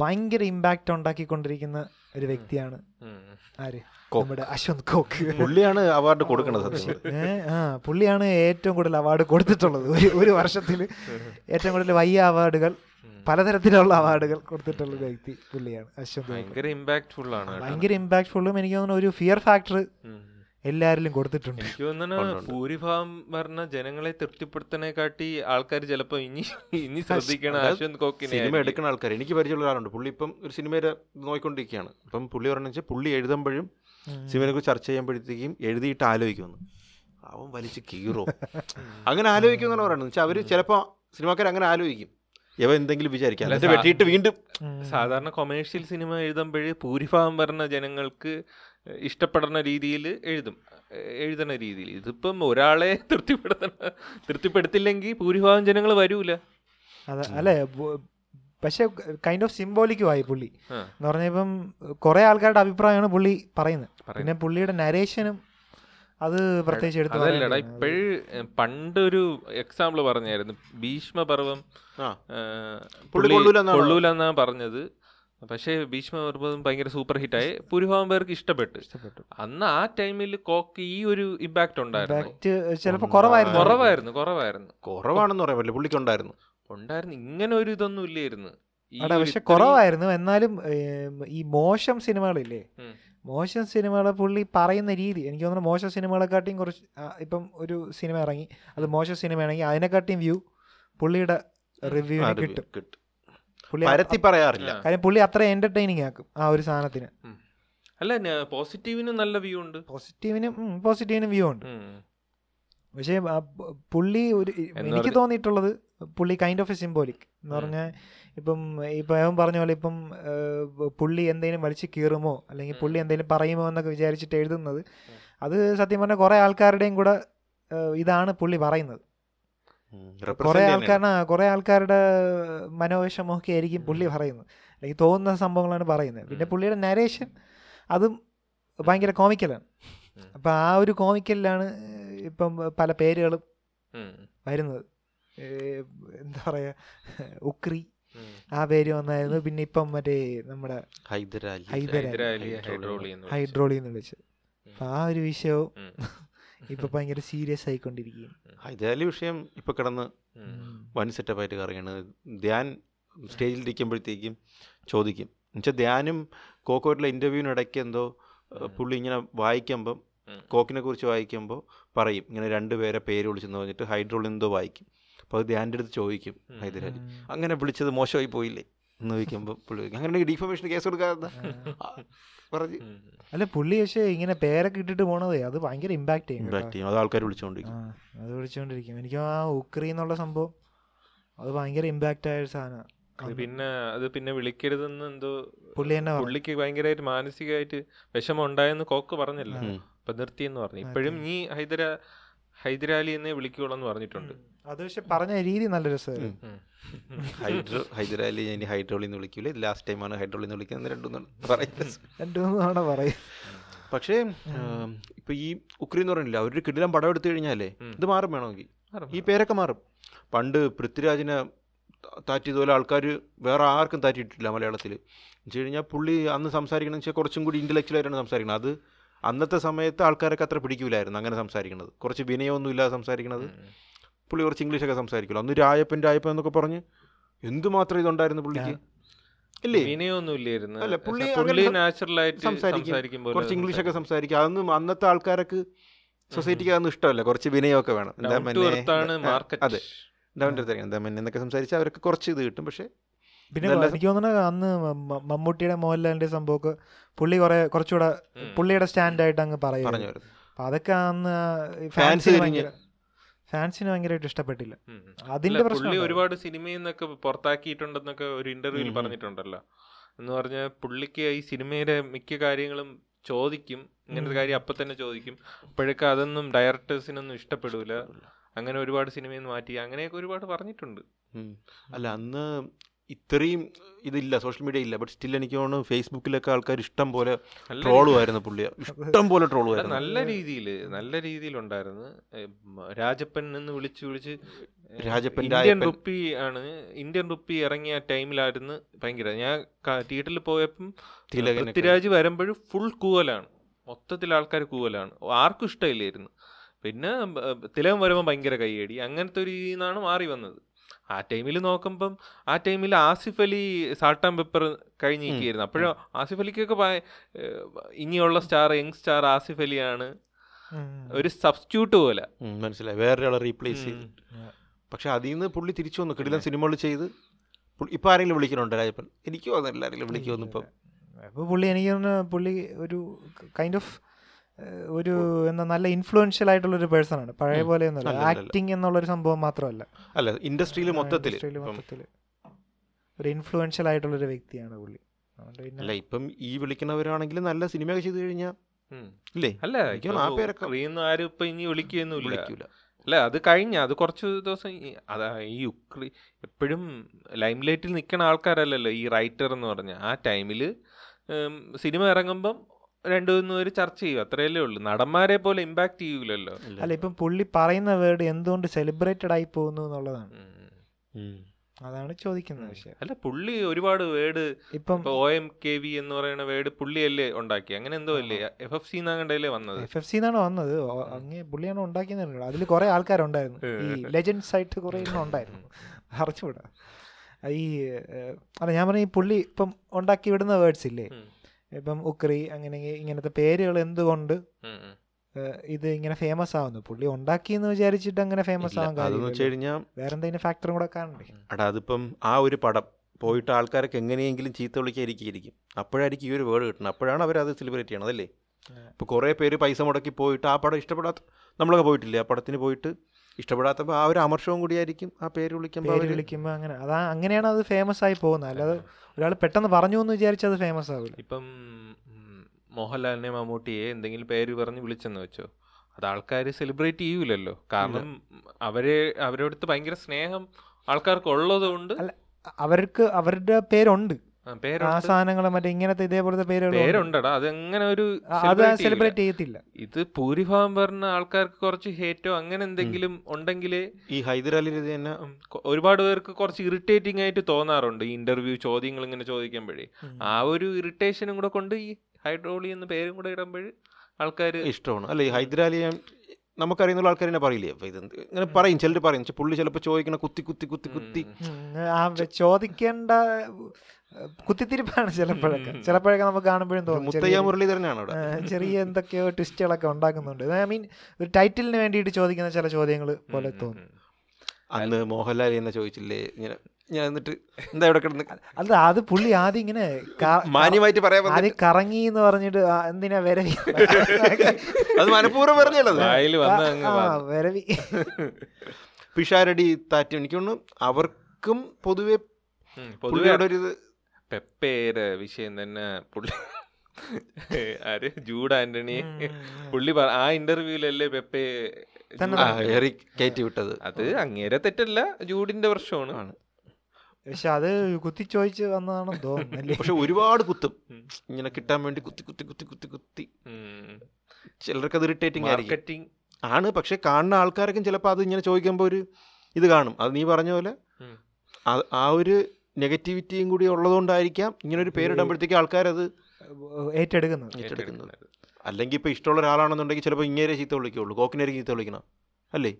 ഭയങ്കര ഇമ്പാക്റ്റ് ഉണ്ടാക്കിക്കൊണ്ടിരിക്കുന്ന ഒരു വ്യക്തിയാണ് അശ്വന്ത് കോക്ക് പുള്ളിയാണ് അവാർഡ് കൊടുക്കുന്നത് പുള്ളിയാണ് ഏറ്റവും കൂടുതൽ അവാർഡ് കൊടുത്തിട്ടുള്ളത് ഒരു വർഷത്തിൽ ഏറ്റവും കൂടുതൽ വയ്യ അവാർഡുകൾ പലതരത്തിലുള്ള അവാർഡുകൾ കൊടുത്തിട്ടുള്ള വ്യക്തി പുള്ളിയാണ് അശ്വന്ത്. ഭയങ്കര ഇമ്പാക്ട്ഫുൾ ആണ്. ഭയങ്കര ഇമ്പാക്ട്ഫുള്ളും എനിക്ക് തോന്നുന്നു ഒരു ഫിയർ ഫാക്ടർ. എല്ലാരിലും കൊടുത്തിട്ടുണ്ട്. എനിക്ക് തോന്നുന്നു ഭൂരിഭാഗം പറഞ്ഞ ജനങ്ങളെ തൃപ്തിപ്പെടുത്തണേക്കാട്ടി ആൾക്കാർ ചിലപ്പോ ഇനി ഇനി ശ്രദ്ധിക്കണം അശ്വന്ത് കോക്കിനെ സിനിമ എടുക്കണ എടുക്കുന്ന ആൾക്കാർ എനിക്ക് പരിചയമുള്ള ഒരാളുണ്ട് പുള്ളി ഇപ്പം ഒരു സിനിമയുടെ നോക്കിക്കൊണ്ടിരിക്കുകയാണ് അപ്പം പുള്ളി പറഞ്ഞു വെച്ചാൽ പുള്ളി എഴുതുമ്പോഴും സിനിമയെ കുറിച്ച് ചർച്ച ചെയ്യുമ്പോഴത്തേക്കും എഴുതിയിട്ട് ആലോചിക്കുമെന്ന് അവൻ വലിച്ച് കീറോ. അങ്ങനെ ആലോചിക്കുമെന്നാണ് പറയുന്നത്. വെച്ചാൽ അവർ ചിലപ്പോൾ സിനിമാക്കാർ അങ്ങനെ ആലോചിക്കും. ഇവ എന്തെങ്കിലും വിചാരിക്കാം. അല്ല, എന്നിട്ട് വെട്ടിയിട്ട് വീണ്ടും സാധാരണ കൊമേഴ്ഷ്യൽ സിനിമ എഴുതുമ്പോഴേ ഭൂരിഭാഗം പറഞ്ഞ ജനങ്ങൾക്ക് ഇഷ്ടപ്പെടുന്ന രീതിയിൽ എഴുതും. എഴുതുന്ന എഴുതണ രീതിയിൽ. ഇതിപ്പം ഒരാളെ [LAUGHS] തൃപ്തിപ്പെടുത്തണ തൃപ്തിപ്പെടുത്തില്ലെങ്കിൽ ഭൂരിഭാഗം ജനങ്ങൾ വരൂല. അല്ലേ? അല്ലെ പക്ഷെ കൈൻഡ് ഓഫ് സിംബോളിക്കും ആയി പുള്ളി. എന്ന് പറഞ്ഞാൽ ഇപ്പം കുറെ ആൾക്കാരുടെ അഭിപ്രായമാണ് പുള്ളി പറയുന്നത്. പിന്നെ പുള്ളിയുടെ നരേഷനും അത് പ്രത്യേകിച്ച് എടുത്തു അതല്ലടാ പണ്ട് ഇപ്പോഴ് പണ്ടൊരു എക്സാമ്പിൾ പറഞ്ഞായിരുന്നു. ഭീഷ്മപർവം കൊള്ളൂലെന്നാണ്? പറഞ്ഞത്. പക്ഷേ ഭീഷ്മപർവം ഭയങ്കര സൂപ്പർ ഹിറ്റായി ഭൂരിഭാഗം പേർക്ക് ഇഷ്ടപ്പെട്ടു. ഇഷ്ടപ്പെട്ടു. അന്ന് ആ ടൈമിൽ കോക്ക് ഈ ഒരു ഇമ്പാക്ട് ഉണ്ടായിരുന്നു. ചിലപ്പോൾ കുറവായിരുന്നു. കുറവായിരുന്നു കുറവായിരുന്നു. കുറവാണെന്ന് പറയാൻ പറ്റില്ല. പുള്ളിക്കുണ്ടായിരുന്നു. ഉണ്ടായിരുന്നു. ഇങ്ങനെ ഒരു ഇതൊന്നും ഇല്ലായിരുന്നു. പക്ഷെ കുറവായിരുന്നു. എന്നാലും ഈ മോശം സിനിമകളില്ലേ? മോശം സിനിമകളെ പുള്ളി പറയുന്ന രീതി എനിക്ക് തോന്നുന്നു മോശം സിനിമകളെക്കാട്ടിയും കുറച്ച് ഇപ്പം ഒരു സിനിമ ഇറങ്ങി അത് മോശം സിനിമയാണെങ്കിൽ അതിനെക്കാട്ടിയും വ്യൂ പുള്ളിയുടെ റിവ്യൂ കിട്ടും. കിട്ടും. പരത്തി പറയാറില്ല. കാര്യം പുള്ളി അത്ര എന്റർടൈനിങ് ആക്കും ആ ഒരു സാധനത്തിന്. അല്ല പോസിറ്റീവിനും നല്ല വ്യൂ ഉണ്ട്. പോസിറ്റീവിനും പോസിറ്റീവിനും വ്യൂ ഉണ്ട്. പക്ഷേ പുള്ളി ഒരു എനിക്ക് തോന്നിയിട്ടുള്ളത് പുള്ളി കൈൻഡ് ഓഫ് എ സിംബോലിക് എന്ന് പറഞ്ഞാൽ ഇപ്പം ഇപ്പം അവൻ പറഞ്ഞ പോലെ ഇപ്പം പുള്ളി എന്തെങ്കിലും വലിച്ചു കീറുമോ അല്ലെങ്കിൽ പുള്ളി എന്തെങ്കിലും പറയുമോ എന്നൊക്കെ വിചാരിച്ചിട്ട് എഴുതുന്നത് അത് സത്യം പറഞ്ഞാൽ കുറേ ആൾക്കാരുടെയും കൂടെ ഇതാണ് പുള്ളി പറയുന്നത്. കുറേ ആൾക്കാരാണ് കുറെ ആൾക്കാരുടെ കുറേ ആൾക്കാരുടെ മനോവിഷമൊക്കെ ആയിരിക്കും പുള്ളി പറയുന്നത് അല്ലെങ്കിൽ തോന്നുന്ന സംഭവങ്ങളാണ് പറയുന്നത് പിന്നെ പുള്ളിയുടെ നരേഷൻ അതും ഭയങ്കര കോമിക്കലാണ്. അപ്പം ആ ഒരു കോമിക്കലിലാണ് ഇപ്പം പല പേരുകളും. വരുന്നത് എന്താ പറയുക ഉക്രി ആ പേര് വന്നായിരുന്നു പിന്നെ ഇപ്പം മറ്റേ നമ്മുടെ ഹൈദരാലി ഹൈദരാലി. ഹൈഡ്രോളി. എന്ന് വിളിച്ചത്. അപ്പം ആ ഒരു വിഷയവും. ഇപ്പൊ ഭയങ്കര സീരിയസ് ആയിക്കൊണ്ടിരിക്കുകയും ഹൈദരാലി വിഷയം ഇപ്പൊ കിടന്ന് വൺ സെറ്റപ്പ് ആയിട്ട് കറിയാണ് ധ്യാൻ സ്റ്റേജിൽ ഇരിക്കുമ്പോഴത്തേക്കും ചോദിക്കും. എന്നുവെച്ചാൽ ധ്യാനും കോക്കോട്ടിലെ ഇന്റർവ്യൂവിനിടയ്ക്ക് എന്തോ പുള്ളി ഇങ്ങനെ വായിക്കുമ്പം. കോക്കിനെ കുറിച്ച് വായിക്കുമ്പോൾ പറയും. ഇങ്ങനെ രണ്ടുപേരെ പേര് വിളിച്ചെന്ന് പറഞ്ഞിട്ട് ഹൈഡ്രോളിൽ എന്തോ വായിക്കും. അപ്പോൾ അത് ധ്യാന്റെ അടുത്ത് ചോദിക്കും. ഹൈദരാലി. അങ്ങനെ വിളിച്ചത് മോശമായി പോയില്ലേ? എന്ന് ചോദിക്കുമ്പോൾ പുള്ളി അങ്ങനെ ഡിഫോമേഷൻ കേസ് കൊടുക്കാതെ പറഞ്ഞ്. അല്ല പുള്ളി പക്ഷേ ഇങ്ങനെ പേരൊക്കെ ഇട്ടിട്ട് പോണതേ അത് ഭയങ്കര ഇമ്പാക്ട് ചെയ്യും. ഇമ്പാക്ട് ചെയ്യും. അത് ആൾക്കാർ വിളിച്ചുകൊണ്ടിരിക്കും അത് വിളിച്ചുകൊണ്ടിരിക്കും എനിക്ക് ആ ഉക്രി എന്നുള്ള സംഭവം അത് ഭയങ്കര ഇമ്പാക്റ്റ് ആയ ഒരു സാധനമാണ് പിന്നെ അത് പിന്നെ വിളിക്കരുതെന്ന് എന്തോ പുള്ളി തന്നെ പുള്ളിക്ക് ഭയങ്കരമായിട്ട് മാനസികമായിട്ട് വിഷമം ഉണ്ടായെന്ന് കോക്ക് പറഞ്ഞില്ല. അപ്പൊ നിർത്തിയെന്ന് പറഞ്ഞു. ഇപ്പോഴും നീ ഹൈദരാ ഹൈദരാലി എന്നേ വിളിക്കുകയുള്ളെന്ന് പറഞ്ഞിട്ടുണ്ട് അത് പക്ഷെ പറഞ്ഞ രീതി നല്ല രസമായിരുന്നു. ഹൈഡ്രോ ഹൈദരാലി ഇനി ഹൈഡ്രോളിൽ നിന്ന് വിളിക്കൂല ലാസ്റ്റ് ടൈമാണ് ഹൈഡ്രോളിൽ നിന്ന് വിളിക്കുന്നത് രണ്ടും പറയുന്നത്. രണ്ടു മൂന്ന് തവണ പറയും. പക്ഷേ ഇപ്പൊ ഈ ഉക്രി എന്ന് പറഞ്ഞില്ല അവരൊരു കിടിലം പടം എടുത്തു കഴിഞ്ഞാലേ ഇത് മാറും വേണമെങ്കിൽ. ഈ പേരൊക്കെ മാറും. പണ്ട് പൃഥ്വിരാജിനെ താറ്റിയതുപോലെ ആൾക്കാർ വേറെ ആർക്കും താറ്റിയിട്ടില്ല മലയാളത്തിൽ വെച്ച് കഴിഞ്ഞാൽ പുള്ളി അന്ന് സംസാരിക്കണമെന്ന് വെച്ചാൽ കുറച്ചും കൂടി ഇന്റലക്ച്വൽ ആയിട്ടാണ് സംസാരിക്കുന്നത് അത് അന്നത്തെ സമയത്ത് ആൾക്കാരൊക്കെ അത്ര പിടിക്കൂലായിരുന്നു അങ്ങനെ സംസാരിക്കുന്നത്. കുറച്ച് വിനയമൊന്നും ഇല്ലാതെ സംസാരിക്കുന്നത്. പുള്ളി കുറച്ച് ഇംഗ്ലീഷൊക്കെ സംസാരിക്കുമല്ലോ അന്ന് രായപ്പൻ രായപ്പൻ എന്നൊക്കെ പറഞ്ഞ് എന്തുമാത്രം ഇതുണ്ടായിരുന്നു പുള്ളിക്ക്? ഇല്ലേ? ഇല്ലായിരുന്നു. അല്ല, പുള്ളി പുള്ളി സംസാരിക്കും. കുറച്ച് ഇംഗ്ലീഷൊക്കെ സംസാരിക്കും. അതൊന്നും അന്നത്തെ ആൾക്കാർക്ക് സൊസൈറ്റിക്ക് അതൊന്നും ഇഷ്ടമല്ല. കുറച്ച് വിനയമൊക്കെ വേണം. അതെ. അടുത്ത് എന്താ മന്നെ എന്നൊക്കെ സംസാരിച്ചാൽ അവർക്ക് കുറച്ച് ഇത് കിട്ടും. പക്ഷേ പിന്നെ എനിക്ക് തോന്നുന്നത് അന്ന് മമ്മൂട്ടിയുടെ മോഹൻലാലിന്റെ സംഭവമൊക്കെ പുള്ളി കുറെ കുറച്ചുകൂടെ പുള്ളിയുടെ സ്റ്റാൻഡായിട്ട് അങ്ങ് പറയും അപ്പൊ അതൊക്കെ അന്ന് Fans ഫാൻസിന് ഭയങ്കര ഫാൻസിന് ഭയങ്കരമായിട്ട് ഇഷ്ടപ്പെട്ടില്ല. അതിന്റെ പ്രശ്നം പുള്ളി ഒരുപാട് സിനിമയിൽ നിന്നൊക്കെ പുറത്താക്കിയിട്ടുണ്ടെന്നൊക്കെ ഒരു ഇന്റർവ്യൂവിൽ. പറഞ്ഞിട്ടുണ്ടല്ലോ. എന്ന് പറഞ്ഞാൽ പുള്ളിക്ക് ഈ സിനിമയിലെ മിക്ക കാര്യങ്ങളും ചോദിക്കും. ഇങ്ങനത്തെ. കാര്യം അപ്പൊ തന്നെ ചോദിക്കും. അപ്പോഴൊക്കെ അതൊന്നും ഡയറക്ടേഴ്സിനൊന്നും ഇഷ്ടപ്പെടൂല. അങ്ങനെ ഒരുപാട് സിനിമയിൽ നിന്ന് മാറ്റി. അങ്ങനെയൊക്കെ ഒരുപാട് പറഞ്ഞിട്ടുണ്ട്. അല്ല അന്ന് ഇത്രയും ഇതില്ല സോഷ്യൽ മീഡിയ ഇല്ല. ബട്ട് സ്റ്റിൽ എനിക്ക് തോന്നുന്നു ഫേസ്ബുക്കിലൊക്കെ ആൾക്കാർ ഇഷ്ടം പോലെ ട്രോളുമായിരുന്നു പുള്ളിയെ ഇഷ്ടം പോലെ ട്രോളുമായിരുന്നു നല്ല രീതിയിൽ നല്ല രീതിയിലുണ്ടായിരുന്നു. ഉണ്ടായിരുന്നു രാജപ്പൻ എന്ന് വിളിച്ച് വിളിച്ച് രാജപ്പൻ, ഇന്ത്യൻ. റുപ്പി ആണ്. ഇന്ത്യൻ റുപ്പി ഇറങ്ങിയ ടൈമിലായിരുന്നു ഭയങ്കര. ഞാൻ തിയേറ്ററിൽ പോയപ്പം. പൃഥ്വിരാജ് വരുമ്പോഴും ഫുൾ കൂവലാണ്. മൊത്തത്തിൽ ആൾക്കാർ കൂവലാണ്. ആർക്കും ഇഷ്ടമില്ലായിരുന്നു. പിന്നെ തിലകം വരുമ്പോൾ ഭയങ്കര കൈയടി അങ്ങനത്തെ ഒരു രീതിയിൽ നിന്നാണ് മാറി വന്നത്. ആ ടൈമിൽ നോക്കുമ്പം ആ ടൈമിൽ Asif Ali salt and pepper കഴിഞ്ഞിരിക്കുകയായിരുന്നു. അപ്പോഴും ആസിഫ് അലിക്കൊക്കെ ഇനിയുള്ള സ്റ്റാർ യങ് സ്റ്റാർ ആസിഫ് അലിയാണ് ഒരു സബ്സ്റ്റിറ്റ്യൂട്ട് പോലെ. മനസ്സിലായി. വേറൊരാളെ റീപ്ലേസ് ചെയ്ത്. പക്ഷെ അതിൽ നിന്ന് പുള്ളി തിരിച്ചു വന്നു. കിടിലൻ സിനിമകൾ ചെയ്ത് ഇപ്പം ആരെങ്കിലും വിളിക്കണുണ്ടോ രാജപ്പൻ? എനിക്ക് തോന്നുന്നില്ല ആരെങ്കിലും വിളിക്കുമെന്ന് ഇപ്പം അപ്പോൾ പുള്ളി എനിക്ക് തോന്നുന്നു പുള്ളി ഒരു കൈൻഡ് ഓഫ് ഒരു എന്താ നല്ല ഇൻഫ്ലുവൻഷ്യൽ ആയിട്ടുള്ള ഒരു പേഴ്സൺ ആണ്. പഴയ. പോലെ ഒന്നുമല്ല. ആക്ടിങ് എന്നുള്ളൊരു സംഭവം മാത്രമല്ല. അല്ല ഇൻഡസ്ട്രിയിൽ മൊത്തത്തിൽ ഒരു ഇൻഫ്ലുവൻഷ്യൽ ആയിട്ടുള്ള ഒരു വ്യക്തിയാണ് പുള്ളി. അല്ല ഇപ്പം ഈ വിളിക്കുന്നവരാണെങ്കിൽ നല്ല സിനിമയൊക്കെ ചെയ്തു കഴിഞ്ഞാൽ. ഇല്ലേ? അല്ല ആരും ഇപ്പൊ ഇനി വിളിക്കുകയൊന്നും വിളിക്കൂല. അല്ല അത് കഴിഞ്ഞ അത് കുറച്ച് ദിവസം അതാ ഈ യുക്രി എപ്പോഴും ലൈം ലൈറ്റിൽ നിൽക്കുന്ന ആൾക്കാരല്ലല്ലോ ഈ റൈറ്റർ എന്ന് പറഞ്ഞ. ആ ടൈമിൽ സിനിമ ഇറങ്ങുമ്പം രണ്ടു മൂന്ന് പേര് ചർച്ച ചെയ്യും അത്രയല്ലേ ഉള്ളൂ. നടന്മാരെ പോലെ ഇമ്പാക്ട് ചെയ്യൂലല്ലോ. അല്ല ഇപ്പം പുള്ളി പറയുന്ന വേർഡ് എന്തുകൊണ്ട് സെലിബ്രേറ്റഡ് ആയി പോകുന്നു എന്നുള്ളതാണ്. അതാണ് ചോദിക്കുന്ന വിഷയം. അല്ല പുള്ളി ഒരുപാട് വേർഡ് ഇപ്പം ഒ എം കെ വി എന്ന് പറയുന്ന വേർഡ് പുള്ളിയല്ലേ ഉണ്ടാക്കി അങ്ങനെ എന്തോ അല്ലേ? എഫ് എഫ് സി എന്നാകണ്ടല്ലേ വന്നത്. എഫ് എഫ് സി എന്നാണ് വന്നത്. അങ്ങനെ അങ്ങ് പുള്ളിയാണ് ഉണ്ടാക്കിയെന്ന് അതിൽ കുറെ ആൾക്കാരുണ്ടായിരുന്നു. ഈ ലെജൻഡ്സ് ആയിട്ട് കുറെ എണ്ണം ഉണ്ടായിരുന്നു. അറിച്ചുകൂടാ ഈ അല്ല ഞാൻ പറഞ്ഞ ഈ പുള്ളി ഇപ്പം ഉണ്ടാക്കി വിടുന്ന വേർഡ്സ് ഇല്ലേ. ഇപ്പം ഉക്രി അങ്ങനെ ഇങ്ങനത്തെ പേരുകൾ എന്തുകൊണ്ട് ഇത് ഇങ്ങനെ ഫേമസ് ആവുന്നു? പുള്ളി ഉണ്ടാക്കി എന്ന് വിചാരിച്ചിട്ട് അങ്ങനെ ഫേമസ് ആവാൻ കാര്യം കഴിഞ്ഞാൽ വേറെ എന്തെങ്കിലും ഫാക്ടറും കൂടെ കാണണ്ടേ? എടാ അതിപ്പം ആ ഒരു പടം പോയിട്ട് ആൾക്കാരൊക്കെ എങ്ങനെയെങ്കിലും ചീത്ത വിളിക്കാതിരിക്കും അപ്പോഴായിരിക്കും ഈ ഒരു വേർഡ് കിട്ടണം അപ്പോഴാണ് അവർ അത് സെലിബ്രേറ്റ് ചെയ്യണത് അല്ലേ? ഇപ്പോൾ കുറേ പേര് പൈസ മുടക്കി പോയിട്ട് ആ പടം ഇഷ്ടപ്പെടാത്ത നമ്മളൊക്കെ പോയിട്ടില്ലേ? ആ പടത്തിന് പോയിട്ട് ഇഷ്ടപ്പെടാത്തപ്പോൾ ആ ഒരു അമർഷവും കൂടിയായിരിക്കും ആ പേര് വിളിക്കുമ്പോൾ പേര് വിളിക്കുമ്പോൾ അങ്ങനെ. അതാ അങ്ങനെയാണ് അത് ഫേമസ് ആയി പോകുന്നത്. അല്ലാതെ ഒരാൾ പെട്ടെന്ന് പറഞ്ഞു എന്ന് വിചാരിച്ച് അത് ഫേമസ് ആവില്ല ഇപ്പം മോഹൻലാലിനെ മമ്മൂട്ടിയെ എന്തെങ്കിലും പേര് പറഞ്ഞ് വിളിച്ചെന്ന് വെച്ചോ. അത് ആൾക്കാർ സെലിബ്രേറ്റ് ചെയ്യൂലല്ലോ. കാരണം അവരെ അവരോടത്ത് ഭയങ്കര സ്നേഹം ആൾക്കാർക്ക് ഉള്ളത് കൊണ്ട് അല്ല അവർക്ക് അവരുടെ പേരുണ്ട്. ആ, സാധനങ്ങൾ മറ്റേ ഇങ്ങനത്തെ ഇതേപോലത്തെ പേരുകൾ പേരുണ്ടടാ അതെങ്ങനെ ഒരു അത് സെലിബ്രേറ്റ് ചെയ്യത്തില്ല. ഇത് ഭൂരിഭാഗം പറഞ്ഞ ആൾക്കാർക്ക് കുറച്ച് ഹേറ്റോ അങ്ങനെ എന്തെങ്കിലും ഉണ്ടെങ്കിൽ ഈ ഹൈദരാലി ഇത് തന്നെ ഒരുപാട് പേർക്ക് കുറച്ച് ഇറിറ്റേറ്റിംഗ് ആയിട്ട് തോന്നാറുണ്ട് ഈ ഇന്റർവ്യൂ ചോദ്യങ്ങൾ ഇങ്ങനെ ചോദിക്കുമ്പോഴേ. ആ ഒരു ഇറിറ്റേഷനും കൂടെ കൊണ്ട് ഈ ഹൈഡ്രോളി എന്ന പേരും കൂടെ ഇടുമ്പോൾ ആൾക്കാർ ഇഷ്ടമാണ്. അല്ലെ ഈ ഹൈദരാലി നമുക്കറിയുന്ന ആൾക്കാർ തന്നെ പറയില്ലേ? അപ്പൊ ഇത് ഇങ്ങനെ പറയും ചിലർ പറയും. പുള്ളി ചിലപ്പോ ചോദിക്കണ കുത്തി കുത്തി കുത്തി കുത്തി. ചോദിക്കേണ്ട കുത്തിത്തിരിപ്പാണ് ചിലപ്പോഴൊക്കെ. ചിലപ്പോഴൊക്കെ നമുക്ക് കാണുമ്പോഴും തോന്നും ചെറിയ- മുരളീധരനാണ് അവിടെ. ചെറിയ എന്തൊക്കെയോ ട്വിസ്റ്റുകളൊക്കെ ഉണ്ടാക്കുന്നുണ്ട്. ഐ മീൻ ഒരു ടൈറ്റിലിന് വേണ്ടിയിട്ട് ചോദിക്കുന്ന ചില ചോദ്യങ്ങൾ പോലെ തോന്നും. അന്ന് മോഹൻലാൽ എന്നെ ചോദിച്ചില്ലേ ഇങ്ങനെ ഞാൻ എന്നിട്ട് എന്താ ഇവിടെ കിടന്ന് അല്ല അത് പുള്ളി ആദ്യം ഇങ്ങനെ [LAUGHS] മാന്യമായിട്ട് പറയാൻ ആദ്യം കറങ്ങി എന്ന് പറഞ്ഞിട്ട് എന്തിനാ വരവി? [LAUGHS] അത് മനഃപൂർവം പറഞ്ഞല്ലോ. വരവി. [LAUGHS] പിഷാരടി താറ്റ്. എനിക്കൊന്നും അവർക്കും പൊതുവെ പൊതുവെ ഒരു പെപ്പേരെ വിഷയം തന്നെ പുള്ളി ആര്? ജൂഡ് ആന്റണി പുള്ളി പറ- ആ ഇന്റർവ്യൂലല്ലേ പെപ്പേ കയറ്റി വിട്ടത്. അത് അങ്ങേരെ തെറ്റല്ല ജൂഡിന്റെ പ്രശ്നമാണ്. പക്ഷെ അത് കുത്തി ചോദിച്ച് വന്നതാണെന്ന് തോന്നുന്നു പക്ഷെ ഒരുപാട് കുത്തും. ഇങ്ങനെ കിട്ടാൻ വേണ്ടി കുത്തി കുത്തി കുത്തി കുത്തി കുത്തി. ചിലർക്ക് അത് ഇറിറ്റേറ്റിംഗ് ആയിരിക്കും. മാർക്കറ്റിംഗ് ആണ് പക്ഷെ കാണുന്ന ആൾക്കാരൊക്കെ ചിലപ്പോൾ അത് ഇങ്ങനെ ചോദിക്കുമ്പോൾ ഒരു ഇത് കാണും. അത് നീ പറഞ്ഞ പോലെ ആ- ആ ഒരു നെഗറ്റിവിറ്റിയും കൂടി ഉള്ളതുകൊണ്ടായിരിക്കാം ഇങ്ങനെ ഒരു പേരിടുമ്പോഴത്തേക്ക് ആൾക്കാരത് ഏറ്റെടുക്കുന്നത്. ഏറ്റെടുക്കുന്നത്. അല്ലെങ്കിൽ ഇപ്പോൾ ഇഷ്ടമുള്ള ഒരാളാണെന്നുണ്ടെങ്കിൽ ചിലപ്പോൾ ഇങ്ങേരെ ചീത്ത വിളിക്കുള്ളൂ. കോക്കിനേരെ ചീത്ത വിളിക്കണം. അല്ലേ?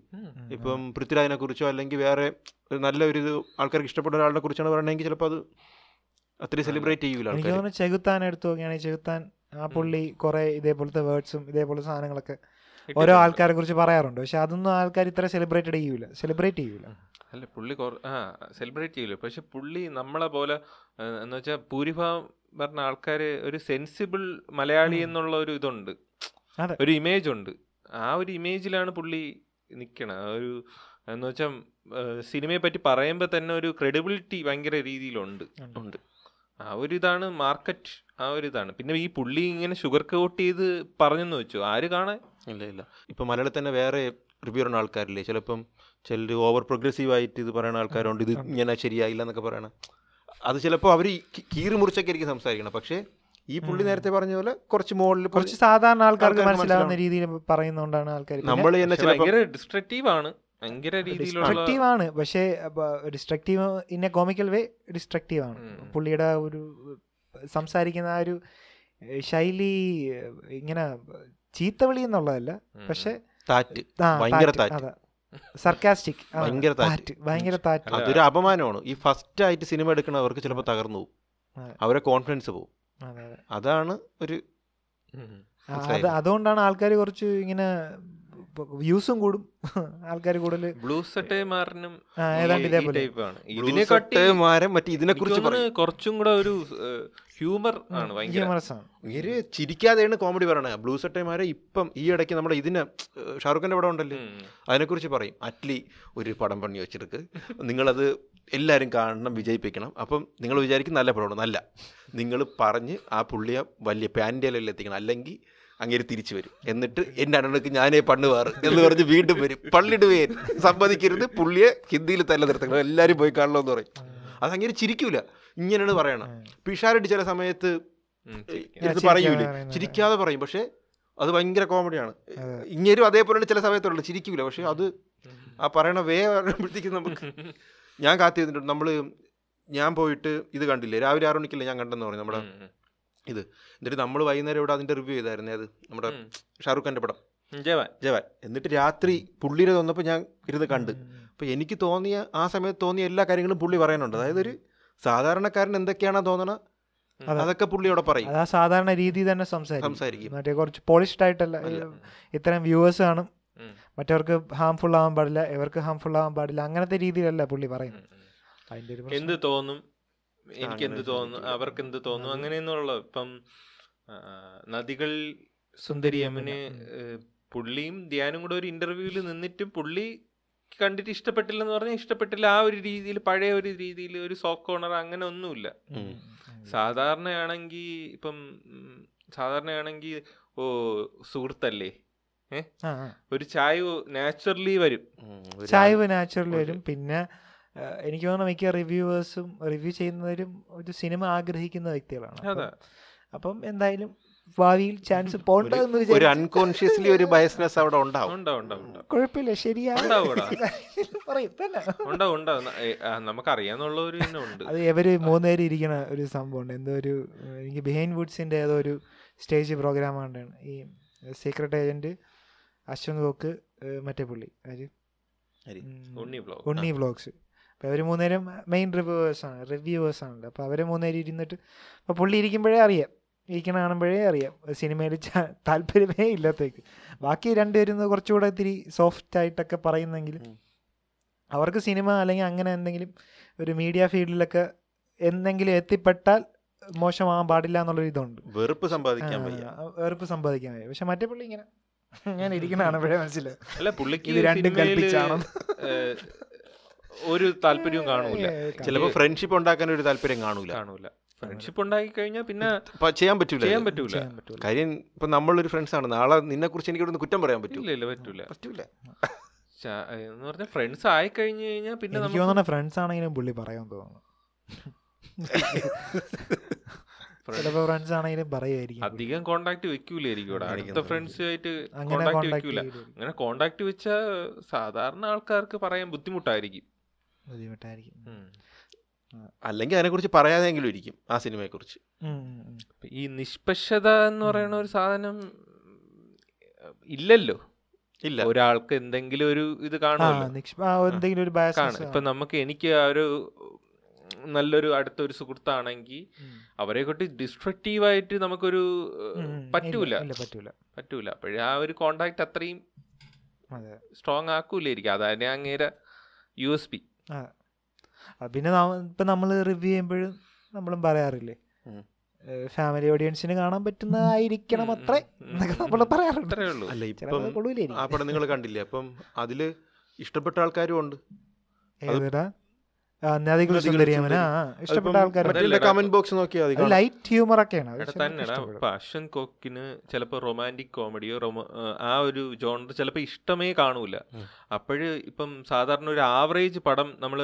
ഇപ്പം പൃഥ്വിരാജിനെ കുറിച്ചോ അല്ലെങ്കിൽ വേറെ നല്ലൊരു നല്ല ഒരു ഇത് ആൾക്കാർക്ക് ഇഷ്ടപ്പെട്ട ഒരാളിനെ കുറിച്ചാണ് പറയണമെങ്കിൽ ചിലപ്പോൾ അത് അത്രയും സെലിബ്രേറ്റ് ചെയ്യൂല എനിക്ക് തോന്നുന്നു ചെകുത്താൻ എടുത്തു നോക്കുകയാണെങ്കിൽ ചെകുത്താൻ ആ പുള്ളി കുറെ ഇതേപോലത്തെ വേർഡ്സും ഇതേപോലത്തെ സാധനങ്ങളൊക്കെ ഓരോ ആൾക്കാരെ കുറിച്ച് പറയാറുണ്ട്. പക്ഷെ അതൊന്നും ആൾക്കാർ ഇത്ര സെലിബ്രേറ്റഡ് ചെയ്യൂല. സെലിബ്രേറ്റ് ചെയ്യൂല. അല്ല പുള്ളി കൊറ ആ സെലിബ്രേറ്റ് ചെയ്യില്ല പക്ഷെ പുള്ളി നമ്മളെ പോലെ എന്ന് വെച്ചാൽ ഭൂരിഭാഗം പറഞ്ഞ ആൾക്കാർ ഒരു സെൻസിബിൾ മലയാളി എന്നുള്ള ഒരു ഇതുണ്ട്. ഒരു ഇമേജ് ഉണ്ട്. ആ ഒരു ഇമേജിലാണ് പുള്ളി നിൽക്കണത് ഒരു എന്ന് വെച്ചാൽ സിനിമയെ പറ്റി പറയുമ്പോൾ തന്നെ ഒരു ക്രെഡിബിലിറ്റി ഭയങ്കര രീതിയിലുണ്ട്. ഉണ്ട്. ആ ഒരു ഇതാണ് മാർക്കറ്റ് ആ ഒരു ഇതാണ്. പിന്നെ ഈ പുള്ളി ഇങ്ങനെ ഷുഗർ കോട്ട് ചെയ്ത് പറഞ്ഞെന്ന് വെച്ചു? ആര് കാണാൻ? ഇല്ല ഇല്ല. ഇപ്പൊ മലയാളത്തിൽ തന്നെ വേറെ റിവ്യൂ പറയുന്ന ആൾക്കാരില്ലേ? ചിലപ്പം ചിലർ ഓവർ പ്രോഗ്രസീവ് ആയിട്ട് ഇത് പറയുന്ന ആൾക്കാരുണ്ട് ഇത് ഇങ്ങനെ ശരിയായില്ല എന്നൊക്കെ പറയണ. അത് ചിലപ്പോൾ അവർ കീറി മുറിച്ചൊക്കെ ആയിരിക്കും സംസാരിക്കണം പക്ഷേ ഈ പുള്ളി നേരത്തെ പറഞ്ഞ പോലെ കുറച്ച് മുകളിൽ കുറച്ച് സാധാരണ ആൾക്കാർക്ക് മനസ്സിലാവുന്ന രീതിയിൽ പറയുന്നതുകൊണ്ടാണ് ആൾക്കാർ നമ്മൾ ഭയങ്കര ഡിസ്ട്രക്റ്റീവ് ആണ്. ഭയങ്കര രീതിയിലുള്ള ഡിസ്ട്രക്റ്റീവ് ആണ്. പക്ഷേ destructive in a comical way destructive ആണ്. പുള്ളിയുടെ ഒരു സംസാരിക്കുന്ന ആ ഒരു ശൈലി ഇങ്ങനെ ചീത്തവിളി എന്നുള്ളതല്ല. പക്ഷെ താറ്റ്. ഭയങ്കര താറ്റ്. സർക്കാസ്റ്റിക് ഭയങ്കര താറ്റ്. ഭയങ്കര താറ്റ്. അതൊരു അപമാനമാണ്. ഈ ഫസ്റ്റ് ആയിട്ട് സിനിമ എടുക്കണവർക്ക് ചിലപ്പോൾ തകർന്നു പോകും അവരെ കോൺഫിഡൻസ് പോകും അതെ, അതെ. അതാണ് ഒരു. അത് അതുകൊണ്ടാണ് ആൾക്കാർ കുറച്ച് ഇങ്ങനെ വ്യൂസും കൂടും. ആൾക്കാർ കൂടുതൽ ബ്ലൂ സട്ടേമാരനും ആ, ഏതാണ്ട് ഇതേപോലെ. ഇതിനെ കുറിച്ച് കുറച്ചും കൂടെ ഒരു ഹ്യൂമർ ആണ് ഭയങ്കര. ചിരിക്കാതെയാണ് കോമഡി പറയണത്. ബ്ലൂ സട്ടേമാരെ ഇപ്പം ഈ ഇടയ്ക്ക് നമ്മുടെ ഇതിന് ഷാറുഖിന്റെ ഖാന്റെ പടം ഉണ്ടല്ലോ. അതിനെക്കുറിച്ച് പറയും. അറ്റ്ലി ഒരു പടം പണി വെച്ചെടുക്ക്. നിങ്ങളത് എല്ലാവരും കാണണം വിജയിപ്പിക്കണം. അപ്പം നിങ്ങൾ വിചാരിക്കും നല്ല പടമാണ്. നല്ല. നിങ്ങൾ പറഞ്ഞ് ആ പുള്ളിയെ വലിയ പാൻഡേലെല്ലാം എത്തിക്കണം. അല്ലെങ്കിൽ അങ്ങനെ തിരിച്ചു വരും. എന്നിട്ട് എന്റെ അണ്ണനക്ക് ഞാനേ പണ്ണ് വേറ് എന്ന് പറഞ്ഞ് വീണ്ടും വരും. പള്ളിടുവേൻ. സമ്മതിക്കരുത് പുള്ളിയെ ഹിന്ദിയിൽ തല്ല നിർത്തണം എല്ലാവരും പോയി കാണണമെന്ന് പറയും. അത് അങ്ങനെ ചിരിക്കൂല. ഇങ്ങനെയാണ് പറയണം പിഷാരടി ചില സമയത്ത് ഇത് പറയൂലേ. ചിരിക്കാതെ പറയും. പക്ഷെ അത് ഭയങ്കര കോമഡിയാണ് ഇങ്ങനെയും ഇങ്ങേരും അതേപോലെ ചില സമയത്തുള്ള ചിരിക്കൂല. പക്ഷെ അത് ആ പറയണ വേ പറയുമ്പോഴത്തേക്കും നമുക്ക് [LAUGHS] ഞാൻ കാത്തിരുന്നിട്ടുണ്ട് നമ്മൾ നമ്മൾ ഞാൻ പോയിട്ട് ഇത് കണ്ടില്ലേ? രാവിലെ ആറ് മണിക്കല്ലേ ഞാൻ കണ്ടെന്ന് പറഞ്ഞു. നമ്മുടെ. ഇത്. എന്നിട്ട് നമ്മൾ വൈകുന്നേരം ഇവിടെ അതിന്റെ റിവ്യൂ ചെയ്തായിരുന്നേ അത്? നമ്മുടെ. ഷാറുഖ് ഖാന്റെ പടം. ജവാൻ. ജവാൻ. എന്നിട്ട് രാത്രി പുള്ളിയുടെ തന്നപ്പോൾ ഞാൻ ഇരുന്ന് കണ്ട്. അപ്പോൾ എനിക്ക് തോന്നിയ ആ സമയത്ത് തോന്നിയ എല്ലാ കാര്യങ്ങളും പുള്ളി പറയാനുണ്ട് അതായത് ഒരു സാധാരണക്കാരൻ എന്തൊക്കെയാണോ തോന്നണ? അതൊക്കെ പുള്ളി അവിടെ പറയും. അത് ആ സാധാരണ രീതി തന്നെ സംസാരിക്കും. സംസാരിക്കും. മറ്റേ കുറച്ച് പോളിഷ്ഡ് ആയിട്ടല്ല ഇത്തരം വ്യൂവേഴ്സ് കാണും. മറ്റവർക്ക് ഹാംഫുൾ ആവാൻ പാടില്ല ഇവർക്ക് ഹാംഫുൾ ആവാൻ പാടില്ല അങ്ങനത്തെ രീതിയിലല്ല പുള്ളി പറയും പറയുന്നത്. അതിന്റെ ഒരു എന്ത് തോന്നും? എനിക്ക് എന്ത് തോന്നും അവർക്ക് എന്ത് തോന്നും അങ്ങനെയെന്നുള്ള ഇപ്പം നദികൾ സുന്ദരി യമുന് പുള്ളിയും ധ്യാനും കൂടെ ഒരു ഇന്റർവ്യൂവിൽ നിന്നിട്ട് പുള്ളി കണ്ടിട്ട് ഇഷ്ടപ്പെട്ടില്ലെന്ന് പറഞ്ഞാൽ ഇഷ്ടപ്പെട്ടില്ല. ആ ഒരു രീതിയിൽ പഴയ ഒരു രീതിയിൽ ഒരു സോക്ക് ഓണർ അങ്ങനെ ഒന്നുമില്ല. സാധാരണയാണെങ്കിൽ ഇപ്പം സാധാരണയാണെങ്കിൽ ഓ സുഹൃത്തല്ലേ. ഒരു ചായ നാച്ചുറലി വരും. ചായവ് നാച്ചുറലി വരും. പിന്നെ എനിക്ക് തോന്നുന്നു മിക്ക റിവ്യൂവേഴ്സും റിവ്യൂ ചെയ്യുന്നവരും ഒരു സിനിമ ആഗ്രഹിക്കുന്ന വ്യക്തികളാണ്. അപ്പം എന്തായാലും ഭാവിയിൽ ചാൻസ് പോണ്ടെന്ന് ഒരു അൺകോൺഷ്യസ്ലി ഒരു ബയസ്നെസ് അവിടെ ഉണ്ടാവും. ഉണ്ടാവും ഉണ്ടാവും ഉണ്ടാവും. കുഴപ്പമില്ല ശരിയാണ്. നമുക്കറിയാന്നുള്ള ഒരു സംഭവം ഉണ്ട് അത് ഇവർ മൂന്നുപേര് ഇരിക്കണ ഒരു സംഭവമുണ്ട് എന്തോ ഒരു എനിക്ക് ബിഹൈൻഡ് വുഡ്സിന്റെ ഏതോ ഒരു സ്റ്റേജ് പ്രോഗ്രാം കണ്ടാണ്. ഈ സീക്രട്ട് ഏജന്റ് അശ്വന്ത് കോക്ക് മറ്റേ പുള്ളി. ആര്? ഉണ്ണി വ്ളോഗ്സ് അപ്പോൾ അവർ മൂന്നേരം മെയിൻ റിവ്യൂവേഴ്സാണ് റിവ്യൂവേഴ്സാണല്ലോ അപ്പോൾ അവർ മൂന്നേരം ഇരുന്നിട്ട് അപ്പോൾ പുള്ളി ഇരിക്കുമ്പോഴേ അറിയാം. ഇരിക്കണ കാണുമ്പോഴേ അറിയാം. സിനിമയിൽ താല്പര്യമേ ഇല്ലാത്തേക്ക്. ബാക്കി രണ്ടുപേരും കുറച്ചുകൂടെ ഇത്തിരി സോഫ്റ്റ് ആയിട്ടൊക്കെ പറയുന്നെങ്കിലും അവർക്ക് സിനിമ അല്ലെങ്കിൽ അങ്ങനെ എന്തെങ്കിലും ഒരു മീഡിയ ഫീൽഡിലൊക്കെ എന്തെങ്കിലും എത്തിപ്പെട്ടാൽ മോശമാകാൻ പാടില്ല എന്നുള്ളൊരു ഇതുണ്ട്. വെറുപ്പ് സമ്പാദിക്കാൻ വയ്യ. വെറുപ്പ് സമ്പാദിക്കാൻ വയ്യ. പക്ഷെ മറ്റേ പുള്ളി ഇങ്ങനെ ഞാൻ ഇരിക്കണാണ് കാണുമ്പോഴേ മനസ്സിലായി അല്ല പുള്ളിക്ക് രണ്ടും കൽപ്പിച്ചാണോ? ഒരു താല്പര്യവും കാണൂല. ചിലപ്പോ ഫ്രണ്ട്ഷിപ്പ് ഉണ്ടാക്കാൻ ഒരു താല്പര്യം കാണൂല. കാണൂല. ഫ്രണ്ട്ഷിപ്പ് ഉണ്ടാക്കി കഴിഞ്ഞാൽ പിന്നെ ചെയ്യാൻ പറ്റൂല. ചെയ്യാൻ. പറ്റൂല. കാര്യം ഇപ്പൊ നമ്മളൊരു ഫ്രണ്ട്സ് ആണ്. നാളെ നിന്നെ കുറിച്ച് എനിക്ക് കുറ്റം പറയാൻ പറ്റൂല. പറ്റൂല. പറ്റൂല എന്ന് പറഞ്ഞാൽ ഫ്രണ്ട്സ് ആയി കഴിഞ്ഞു കഴിഞ്ഞാൽ പിന്നെ എനിക്ക് നമുക്ക് തോന്നുന്ന ഫ്രണ്ട്സ് ആണെങ്കിലും പുള്ളി പറയാൻ തോന്നുന്നു. ചിലപ്പോ ഫ്രണ്ട്സ് ആണെങ്കിലും പറയുമായിരിക്കും പുള്ളി. അധികം കോണ്ടാക്ട് വെക്കൂലായിരിക്കും ഇവിടെ. അടുത്ത കാണിക്കുന്നത്. ഫ്രണ്ട്സ് ആയിട്ട് അങ്ങനെ കോണ്ടാക്ട് കോണ്ടാക്ട് വെക്കൂല. അങ്ങനെ കോണ്ടാക്ട് വെച്ചാൽ സാധാരണ ആൾക്കാർക്ക് പറയാൻ ബുദ്ധിമുട്ടായിരിക്കും. ബുദ്ധിമുട്ടായിരിക്കും. അല്ലെങ്കിൽ അതിനെക്കുറിച്ച് പറയാതെങ്കിലും ഇരിക്കും ആ സിനിമയെ കുറിച്ച് ഉം, ഉം, ഉം. ഇപ്പൊ ഈ നിഷ്പക്ഷത എന്ന് പറയുന്ന ഒരു സാധനം ഇല്ലല്ലോ. ഇല്ല. ഒരാൾക്ക് എന്തെങ്കിലും ഒരു ഇത് എന്തെങ്കിലും ഒരു കാണും. ഇപ്പൊ നമുക്ക് എനിക്ക് ആ ഒരു നല്ലൊരു അടുത്തൊരു സുഹൃത്താണെങ്കിൽ അവരെ കൊണ്ട് ഡിസ്ട്രക്റ്റീവ് ആയിട്ട് നമുക്കൊരു പറ്റൂല. ഇല്ല പറ്റൂല. പറ്റൂല. അപ്പോഴേ ആ ഒരു കോണ്ടാക്ട് അത്രയും അതെ. സ്ട്രോങ് ആക്കൂലായിരിക്കും. അതാണ് അങ്ങേര യു എസ് പി പിന്നെ ഇപ്പം നമ്മൾ റിവ്യൂ ചെയ്യുമ്പോഴും നമ്മളും പറയാറില്ലേ? ഫാമിലി ഓഡിയൻസിന് കാണാൻ പറ്റുന്നതായിരിക്കണം അത്രേ എന്നൊക്കെ നമ്മൾ പറയാറുണ്ട്. ആ പടം നിങ്ങൾ കണ്ടില്ലേ? അപ്പം അതിൽ ഇഷ്ടപ്പെട്ട ആൾക്കാരും ഉണ്ട്. നദികൾ നദികൾ സുന്ദരിയമന സുന്ദരി. ആ ഇഷ്ടപ്പെട്ട ആൾക്കാർ. ലൈറ്റ് ഹ്യൂമർ ഒക്കെയാണ് കോക്കിന് ചിലപ്പോൾ റൊമാന്റിക് കോമഡിയോ ആ ഒരു ജോണർ ചിലപ്പോൾ ഇഷ്ടമേ കാണൂല. അപ്പോഴ് ഇപ്പം സാധാരണ ഒരു ആവറേജ് പടം നമ്മൾ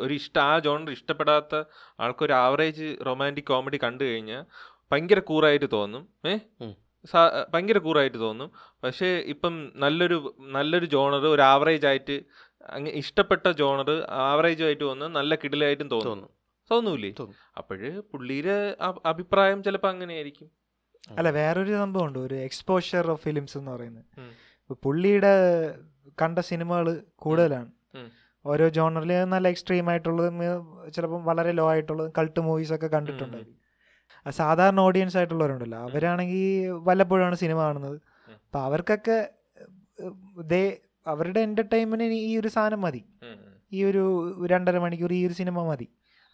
ഒരു ഇഷ്ട ആ ജോണർ ഇഷ്ടപ്പെടാത്ത ആൾക്കൊരു ആവറേജ് റൊമാന്റിക് കോമഡി കണ്ടു കഴിഞ്ഞാൽ ഭയങ്കര കൂറായിട്ട് തോന്നും. ഏ? ഭയങ്കര കൂറായിട്ട് തോന്നും. പക്ഷേ ഇപ്പം നല്ലൊരു നല്ലൊരു ജോണർ ഒരു ആവറേജ് ആയിട്ട് അങ്ങ് ഇഷ്ടപ്പെട്ട ജോണർ ആവറേജ് ആയിട്ട് വന്ന് നല്ല കിടിലായിട്ടും തോന്നുന്നു തോന്നും. തോന്നൂലേ? അപ്പോഴ് പുള്ളിയുടെ അഭിപ്രായം ചിലപ്പോൾ അങ്ങനെയായിരിക്കും. അല്ല വേറൊരു സംഭവമുണ്ട്. ഒരു എക്സ്പോഷർ ഓഫ് ഫിലിംസ് എന്ന് പറയുന്നത്. പുള്ളിയുടെ കണ്ട സിനിമകൾ കൂടുതലാണ്. ഓരോ ജോണറിൽ നല്ല എക്സ്ട്രീം ആയിട്ടുള്ളതും ചിലപ്പം വളരെ ലോ ആയിട്ടുള്ളതും കൾട്ട് മൂവീസ് ഒക്കെ കണ്ടിട്ടുണ്ട് സാധാരണ ഓഡിയൻസ് ആയിട്ടുള്ളവരുണ്ടല്ലോ. അവരാണെങ്കിൽ വല്ലപ്പോഴാണ് സിനിമ കാണുന്നത്. അപ്പം അവർക്കൊക്കെ ദേ അവരുടെ എന്റർടൈൻമെന്റിന് ഈ ഒരു സാധനം മതി. ഈ ഒരു രണ്ടര മണിക്കൂർ ഈ ഒരു സിനിമ മതി.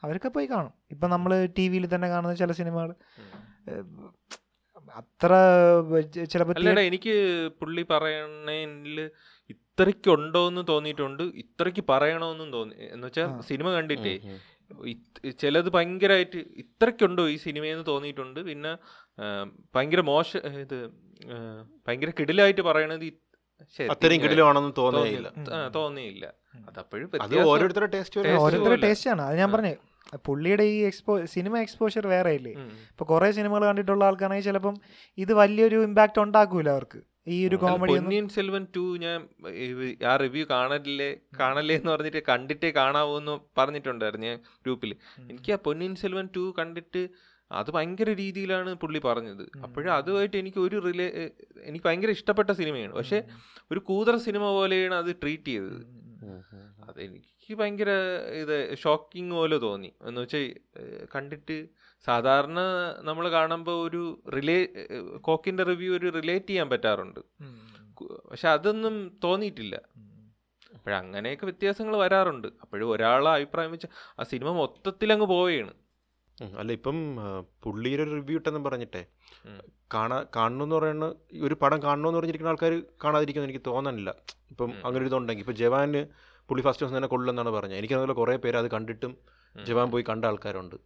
അവരൊക്കെ പോയി കാണും. ഇപ്പം നമ്മൾ ടി വിയിൽ തന്നെ കാണുന്ന ചില സിനിമകൾ അത്ര ചിലപ്പോൾ അല്ലടാ എനിക്ക് പുള്ളി പറയണതിൽ ഇത്രയ്ക്ക് എന്ന് തോന്നിയിട്ടുണ്ട്. ഇത്രയ്ക്ക് പറയണമെന്നും തോന്നി. എന്ന് വെച്ചാൽ സിനിമ കണ്ടിട്ടേ ചിലത് ഭയങ്കരമായിട്ട് ഇത്രയ്ക്കുണ്ടോ ഈ സിനിമയെന്ന് തോന്നിയിട്ടുണ്ട്. പിന്നെ ഭയങ്കര മോശം ഇത് ഭയങ്കര കിടിലായിട്ട് പറയണത് അത്രയും കിടിലുമാണെന്ന് തോന്നിയില്ല. അതപ്പോഴും അത് ഓരോരുത്തരുടെ ടേസ്റ്റ് ഓരോരുത്തരുടെ. ടേസ്റ്റ് ആണ്. അത് ഞാൻ പറഞ്ഞു പുള്ളിയുടെ ഈ എക്സ്പോ സിനിമ എക്സ്പോഷർ വേറെ ഇല്ലേ ഇപ്പൊ കുറെ സിനിമകൾ കണ്ടിട്ടുള്ള ആൾക്കാണെങ്കിൽ ചിലപ്പം ഇത് വലിയൊരു ഇമ്പാക്ട് ഉണ്ടാക്കൂല അവർക്ക്. ഈ ഒരു കോമഡി പൊന്നിയൻ സെൽവൻ ടു ഞാൻ ആ റിവ്യൂ കാണലില്ലേ? കാണല്ലേ എന്ന് പറഞ്ഞിട്ട് കണ്ടിട്ടേ കാണാവൂ എന്ന് പറഞ്ഞിട്ടുണ്ടായിരുന്നു ഞാൻ ഗ്രൂപ്പിൽ എനിക്ക് ആ പൊന്നിയൻ സെൽവൻ ടു കണ്ടിട്ട് അത് ഭയങ്കര രീതിയിലാണ് പുള്ളി പറഞ്ഞത്. അപ്പോഴും അതുമായിട്ട് എനിക്ക് ഒരു റിലേ എനിക്ക് ഭയങ്കര ഇഷ്ടപ്പെട്ട സിനിമയാണ്. പക്ഷെ ഒരു കൂതറ സിനിമ പോലെയാണ് അത് ട്രീറ്റ് ചെയ്തത്. അതെനിക്ക് ഭയങ്കര ഇത് ഷോക്കിംഗ് പോലെ തോന്നി. എന്ന് വെച്ചാൽ കണ്ടിട്ട് സാധാരണ നമ്മൾ കാണുമ്പോൾ ഒരു റിലേ കോക്കിന്റെ റിവ്യൂ ഒരു റിലേറ്റ് ചെയ്യാൻ പറ്റാറുണ്ട്. പക്ഷെ അതൊന്നും തോന്നിയിട്ടില്ല. അപ്പോഴങ്ങനെയൊക്കെ വ്യത്യാസങ്ങൾ വരാറുണ്ട്. അപ്പോഴും ഒരാളെ അഭിപ്രായം വെച്ചാൽ ആ സിനിമ മൊത്തത്തിൽ അങ്ങ് പോവുകയാണ് അല്ല ഇപ്പം പുള്ളിയുടെ റിവ്യൂ ഇട്ടെന്ന് പറഞ്ഞിട്ടേ. കാണാ കാണണമെന്ന് പറയുന്ന ഒരു പടം കാണണമെന്ന് പറഞ്ഞിരിക്കുന്ന ആൾക്കാർ കാണാതിരിക്കുമെന്ന് എനിക്ക് തോന്നുന്നില്ല ഇപ്പം അങ്ങനെ ഒരു ഇതുണ്ടെങ്കിൽ. ഇപ്പം ജവാന് പുള്ളി ഫസ്റ്റ് ദിവസം തന്നെ കൊള്ളുമെന്നാണ് പറഞ്ഞത്. എനിക്കതുപോലെ കുറേ പേര് അത് കണ്ടിട്ടും ജവാൻ പോയി കണ്ട ആൾക്കാരുണ്ട്.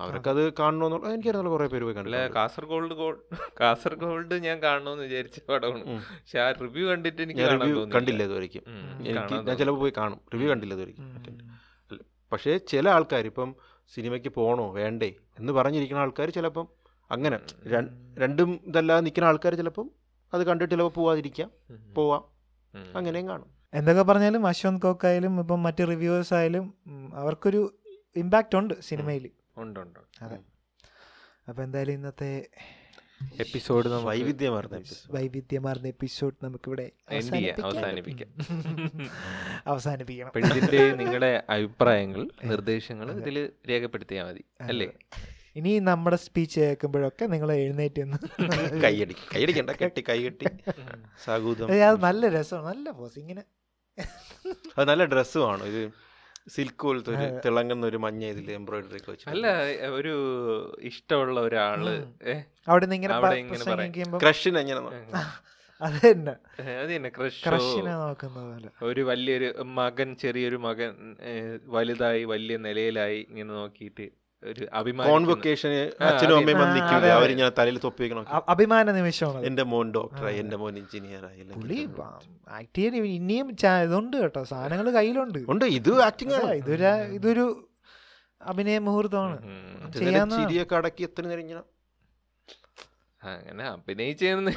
അവർക്ക് അത് കാണണമെന്നുള്ള എനിക്കറിയാവുന്ന കുറേ പേര് പോയി കണ്ടില്ല കാസർഗോൾഡ് ഗോൾ കാസർഗോൾഡ് ഞാൻ കാണണമെന്ന് വിചാരിച്ച പടമാണ്. പക്ഷെ ആ റിവ്യൂ കണ്ടിട്ട് എനിക്ക് റിവ്യൂ കണ്ടില്ല ഇതുവരെയ്ക്കും എനിക്ക് ഞാൻ ചിലപ്പോൾ പോയി കാണും. റിവ്യൂ കണ്ടില്ല ഇതുവരെയ്ക്കും പക്ഷേ ചില ആൾക്കാർ ഇപ്പം സിനിമയ്ക്ക് പോകണോ വേണ്ടേ? എന്ന് പറഞ്ഞിരിക്കുന്ന ആൾക്കാർ ചിലപ്പം അങ്ങനെ. രണ്ടും ഇതല്ലാതെ നിൽക്കുന്ന ആൾക്കാർ ചിലപ്പം അത് കണ്ടിട്ട് ചിലപ്പോൾ പോവാതിരിക്കാം. പോവാം. അങ്ങനെയും കാണും. എന്തൊക്കെ പറഞ്ഞാലും അശ്വന്ത് കോക്കായാലും ഇപ്പം മറ്റ് റിവ്യൂവേഴ്സ് ആയാലും അവർക്കൊരു ഇമ്പാക്റ്റ് ഉണ്ട് സിനിമയിൽ ഉണ്ട് ഉണ്ട്. അതെ. അപ്പം എന്തായാലും ഇന്നത്തെ എപ്പിസോഡ് വൈവിധ്യമാർന്ന episode. വൈവിധ്യമാർന്ന എപ്പിസോഡ് നമുക്കിവിടെ അവസാനിപ്പിക്കാം. [LAUGHS] അവസാനിപ്പിക്കണം. ഇതിന്റെ [LAUGHS] നിങ്ങളുടെ അഭിപ്രായങ്ങൾ നിർദ്ദേശങ്ങൾ ഇതിൽ രേഖപ്പെടുത്തിയാൽ മതി അല്ലേ? ഇനി നമ്മുടെ സ്പീച്ച് കേൾക്കുമ്പോഴൊക്കെ നിങ്ങൾ എഴുന്നേറ്റ് നിന്ന് [LAUGHS] കൈയടി കൈയടിക്കണ്ട കെട്ടി കൈ കെട്ടി സാഗൂതം. അത് നല്ല രസമാണ് നല്ല പോസ് ഇങ്ങനെ. അത് നല്ല ഡ്രസ്സുമാണ് ഇത് സിൽക്ക് പോലത്തെ ഒരു തിളങ്ങുന്ന ഒരു മഞ്ഞ ഇതിൽ എംബ്രോയിഡറി ഒക്കെ വെച്ച് അല്ല ഒരു ഇഷ്ടമുള്ള ഒരാൾ. അവിടെ നിന്ന് ഇങ്ങനെ ക്രഷിന് എങ്ങനെ അത് തന്നെ ഏ, അത് തന്നെ ക്രഷ്. ക്രഷിനെ നോക്കുന്നത് പോലെ. ഒരു വലിയൊരു മകൻ ചെറിയൊരു മകൻ വലുതായി വലിയ നിലയിലായി ഇങ്ങനെ നോക്കിയിട്ട് ഒരു അഭിമാനം കോൺവൊക്കേഷന് അച്ഛനും. അമ്മയും വന്ന് അതെ. അവരിങ്ങനെ തലയിൽ തൊപ്പി വെക്കണം അഭിമാന നിമിഷമാണ്. എന്റെ മോൻ ഡോക്ടറായി എന്റെ മോൻ എഞ്ചിനീയറായി പുള്ളി ആക്ട് ചെയ്യാൻ ഇനിയും ഇതുണ്ട് കേട്ടോ സാധനങ്ങൾ കയ്യിലുണ്ട്. ഉണ്ട് ഇത് ആക്ടിങ് ഇതൊരു ഇതൊരു അഭിനയ മുഹൂർത്തമാണ്. ചിരിയൊക്കെ അടക്കി എത്ര നേരം ഇങ്ങനെ അങ്ങനെ അഭിനയിച്ചെന്ന്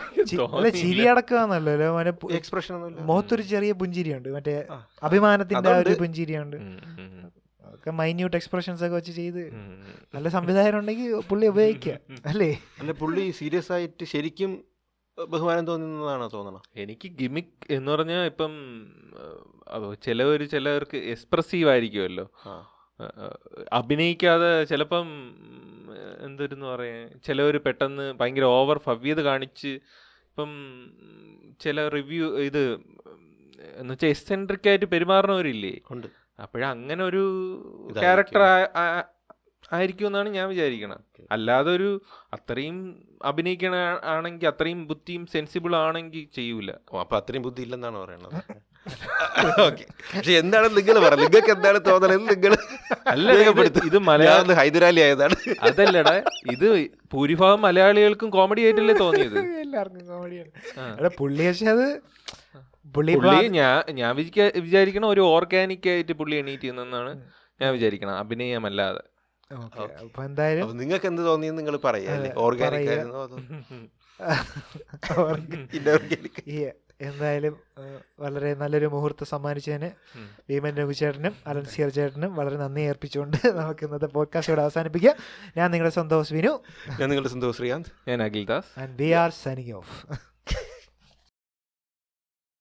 ചിരി അടക്കാന്നല്ലോ എക്സ്പ്രഷൻ മുഖത്തൊരു ചെറിയ പുഞ്ചിരിയുണ്ട് മറ്റേ. അഭിമാനത്തിന്റെ ആ ഒരു. പുഞ്ചിരിയുണ്ട്. ഒക്കെ മൈന്യൂട്ട് എക്സ്പ്രഷൻസ് ഒക്കെ വെച്ച് ചെയ്ത്. നല്ല സംവിധായകൻ ഉണ്ടെങ്കിൽ പുള്ളി ഉപയോഗിക്കുക അല്ലേ? അല്ല പുള്ളി സീരിയസ് ആയിട്ട് ശരിക്കും ബഹുമാനം തോന്നുന്നതാണോ തോന്നണം? എനിക്ക് ഗിമിക് എന്ന് പറഞ്ഞാൽ ഇപ്പം ചിലവർ ചിലവർക്ക് എക്സ്പ്രസീവ് ആയിരിക്കുമല്ലോ. അഭിനയിക്കാതെ ചിലപ്പം എന്തൊരുന്ന് പറയാ ചിലവർ പെട്ടെന്ന് ഭയങ്കര ഓവർ ഭവ്യത കാണിച്ച് ഇപ്പം ചില റിവ്യൂ ഇത് എന്ന് വെച്ചാൽ എക്സെൻട്രിക് ആയിട്ട് പെരുമാറുന്നവരില്ലേ ഉണ്ട്. അപ്പോഴങ്ങനെ ഒരു ക്യാരക്ടർ ആയിരിക്കും എന്നാണ് ഞാൻ വിചാരിക്കണം അല്ലാതെ ഒരു അത്രയും അഭിനയിക്കണ ആണെങ്കിൽ അത്രയും ബുദ്ധിയും സെൻസിബിൾ ആണെങ്കിൽ ചെയ്യൂല. അപ്പൊ അത്രയും ബുദ്ധി ഇല്ലെന്നാണ് പറയണത്? [LAUGHS] ഓക്കെ. പക്ഷെ എന്താണ് നിങ്ങൾ പറയുന്നത് നിങ്ങൾക്ക് എന്താണ് തോന്നണത്? നിങ്ങൾ അല്ല ഇത് മലയാളം ഹൈദരാലി ആയതാണ്. അതല്ലടാ ഇത് ഭൂരിഭാഗം മലയാളികൾക്കും കോമഡി ആയിട്ടല്ലേ തോന്നിയത്. എല്ലാവർക്കും കോമഡിയാണ് എടാ പുള്ളി പക്ഷെ അത് പുള്ളി ഞാൻ ഞാൻ വിചാരിക്കണ ഒരു ഓർഗാനിക് ആയിട്ട് പുള്ളി എണീറ്റ് ചെയ്യുന്നതെന്നാണ് ഞാൻ വിചാരിക്കണം. അഭിനയമല്ലാതെ. ഓക്കേ, അപ്പൊ എന്തായാലും നിങ്ങൾക്ക് എന്ത് തോന്നിയെന്ന് നിങ്ങൾ [LAUGHS] [LAUGHS] ഓർഗാനിക് എന്തായാലും വളരെ നല്ലൊരു മുഹൂർത്തം സമ്മാനിച്ചതിന്. ഭീമൻ രഘുചേട്ടനും അലൻ സിയർ ചേട്ടനും വളരെ നന്ദി ഏർപ്പിച്ചുകൊണ്ട് നമുക്ക് ഇന്നത്തെ പോഡ്കാസ്റ്റ് ഇവിടെ അവസാനിപ്പിക്കാം. ഞാൻ നിങ്ങളുടെ സന്തോഷ് വിനു. ഞാൻ നിങ്ങളുടെ സന്തോഷ് ശ്രീകാന്ത് ഞാൻ Akhildas. And we are signing off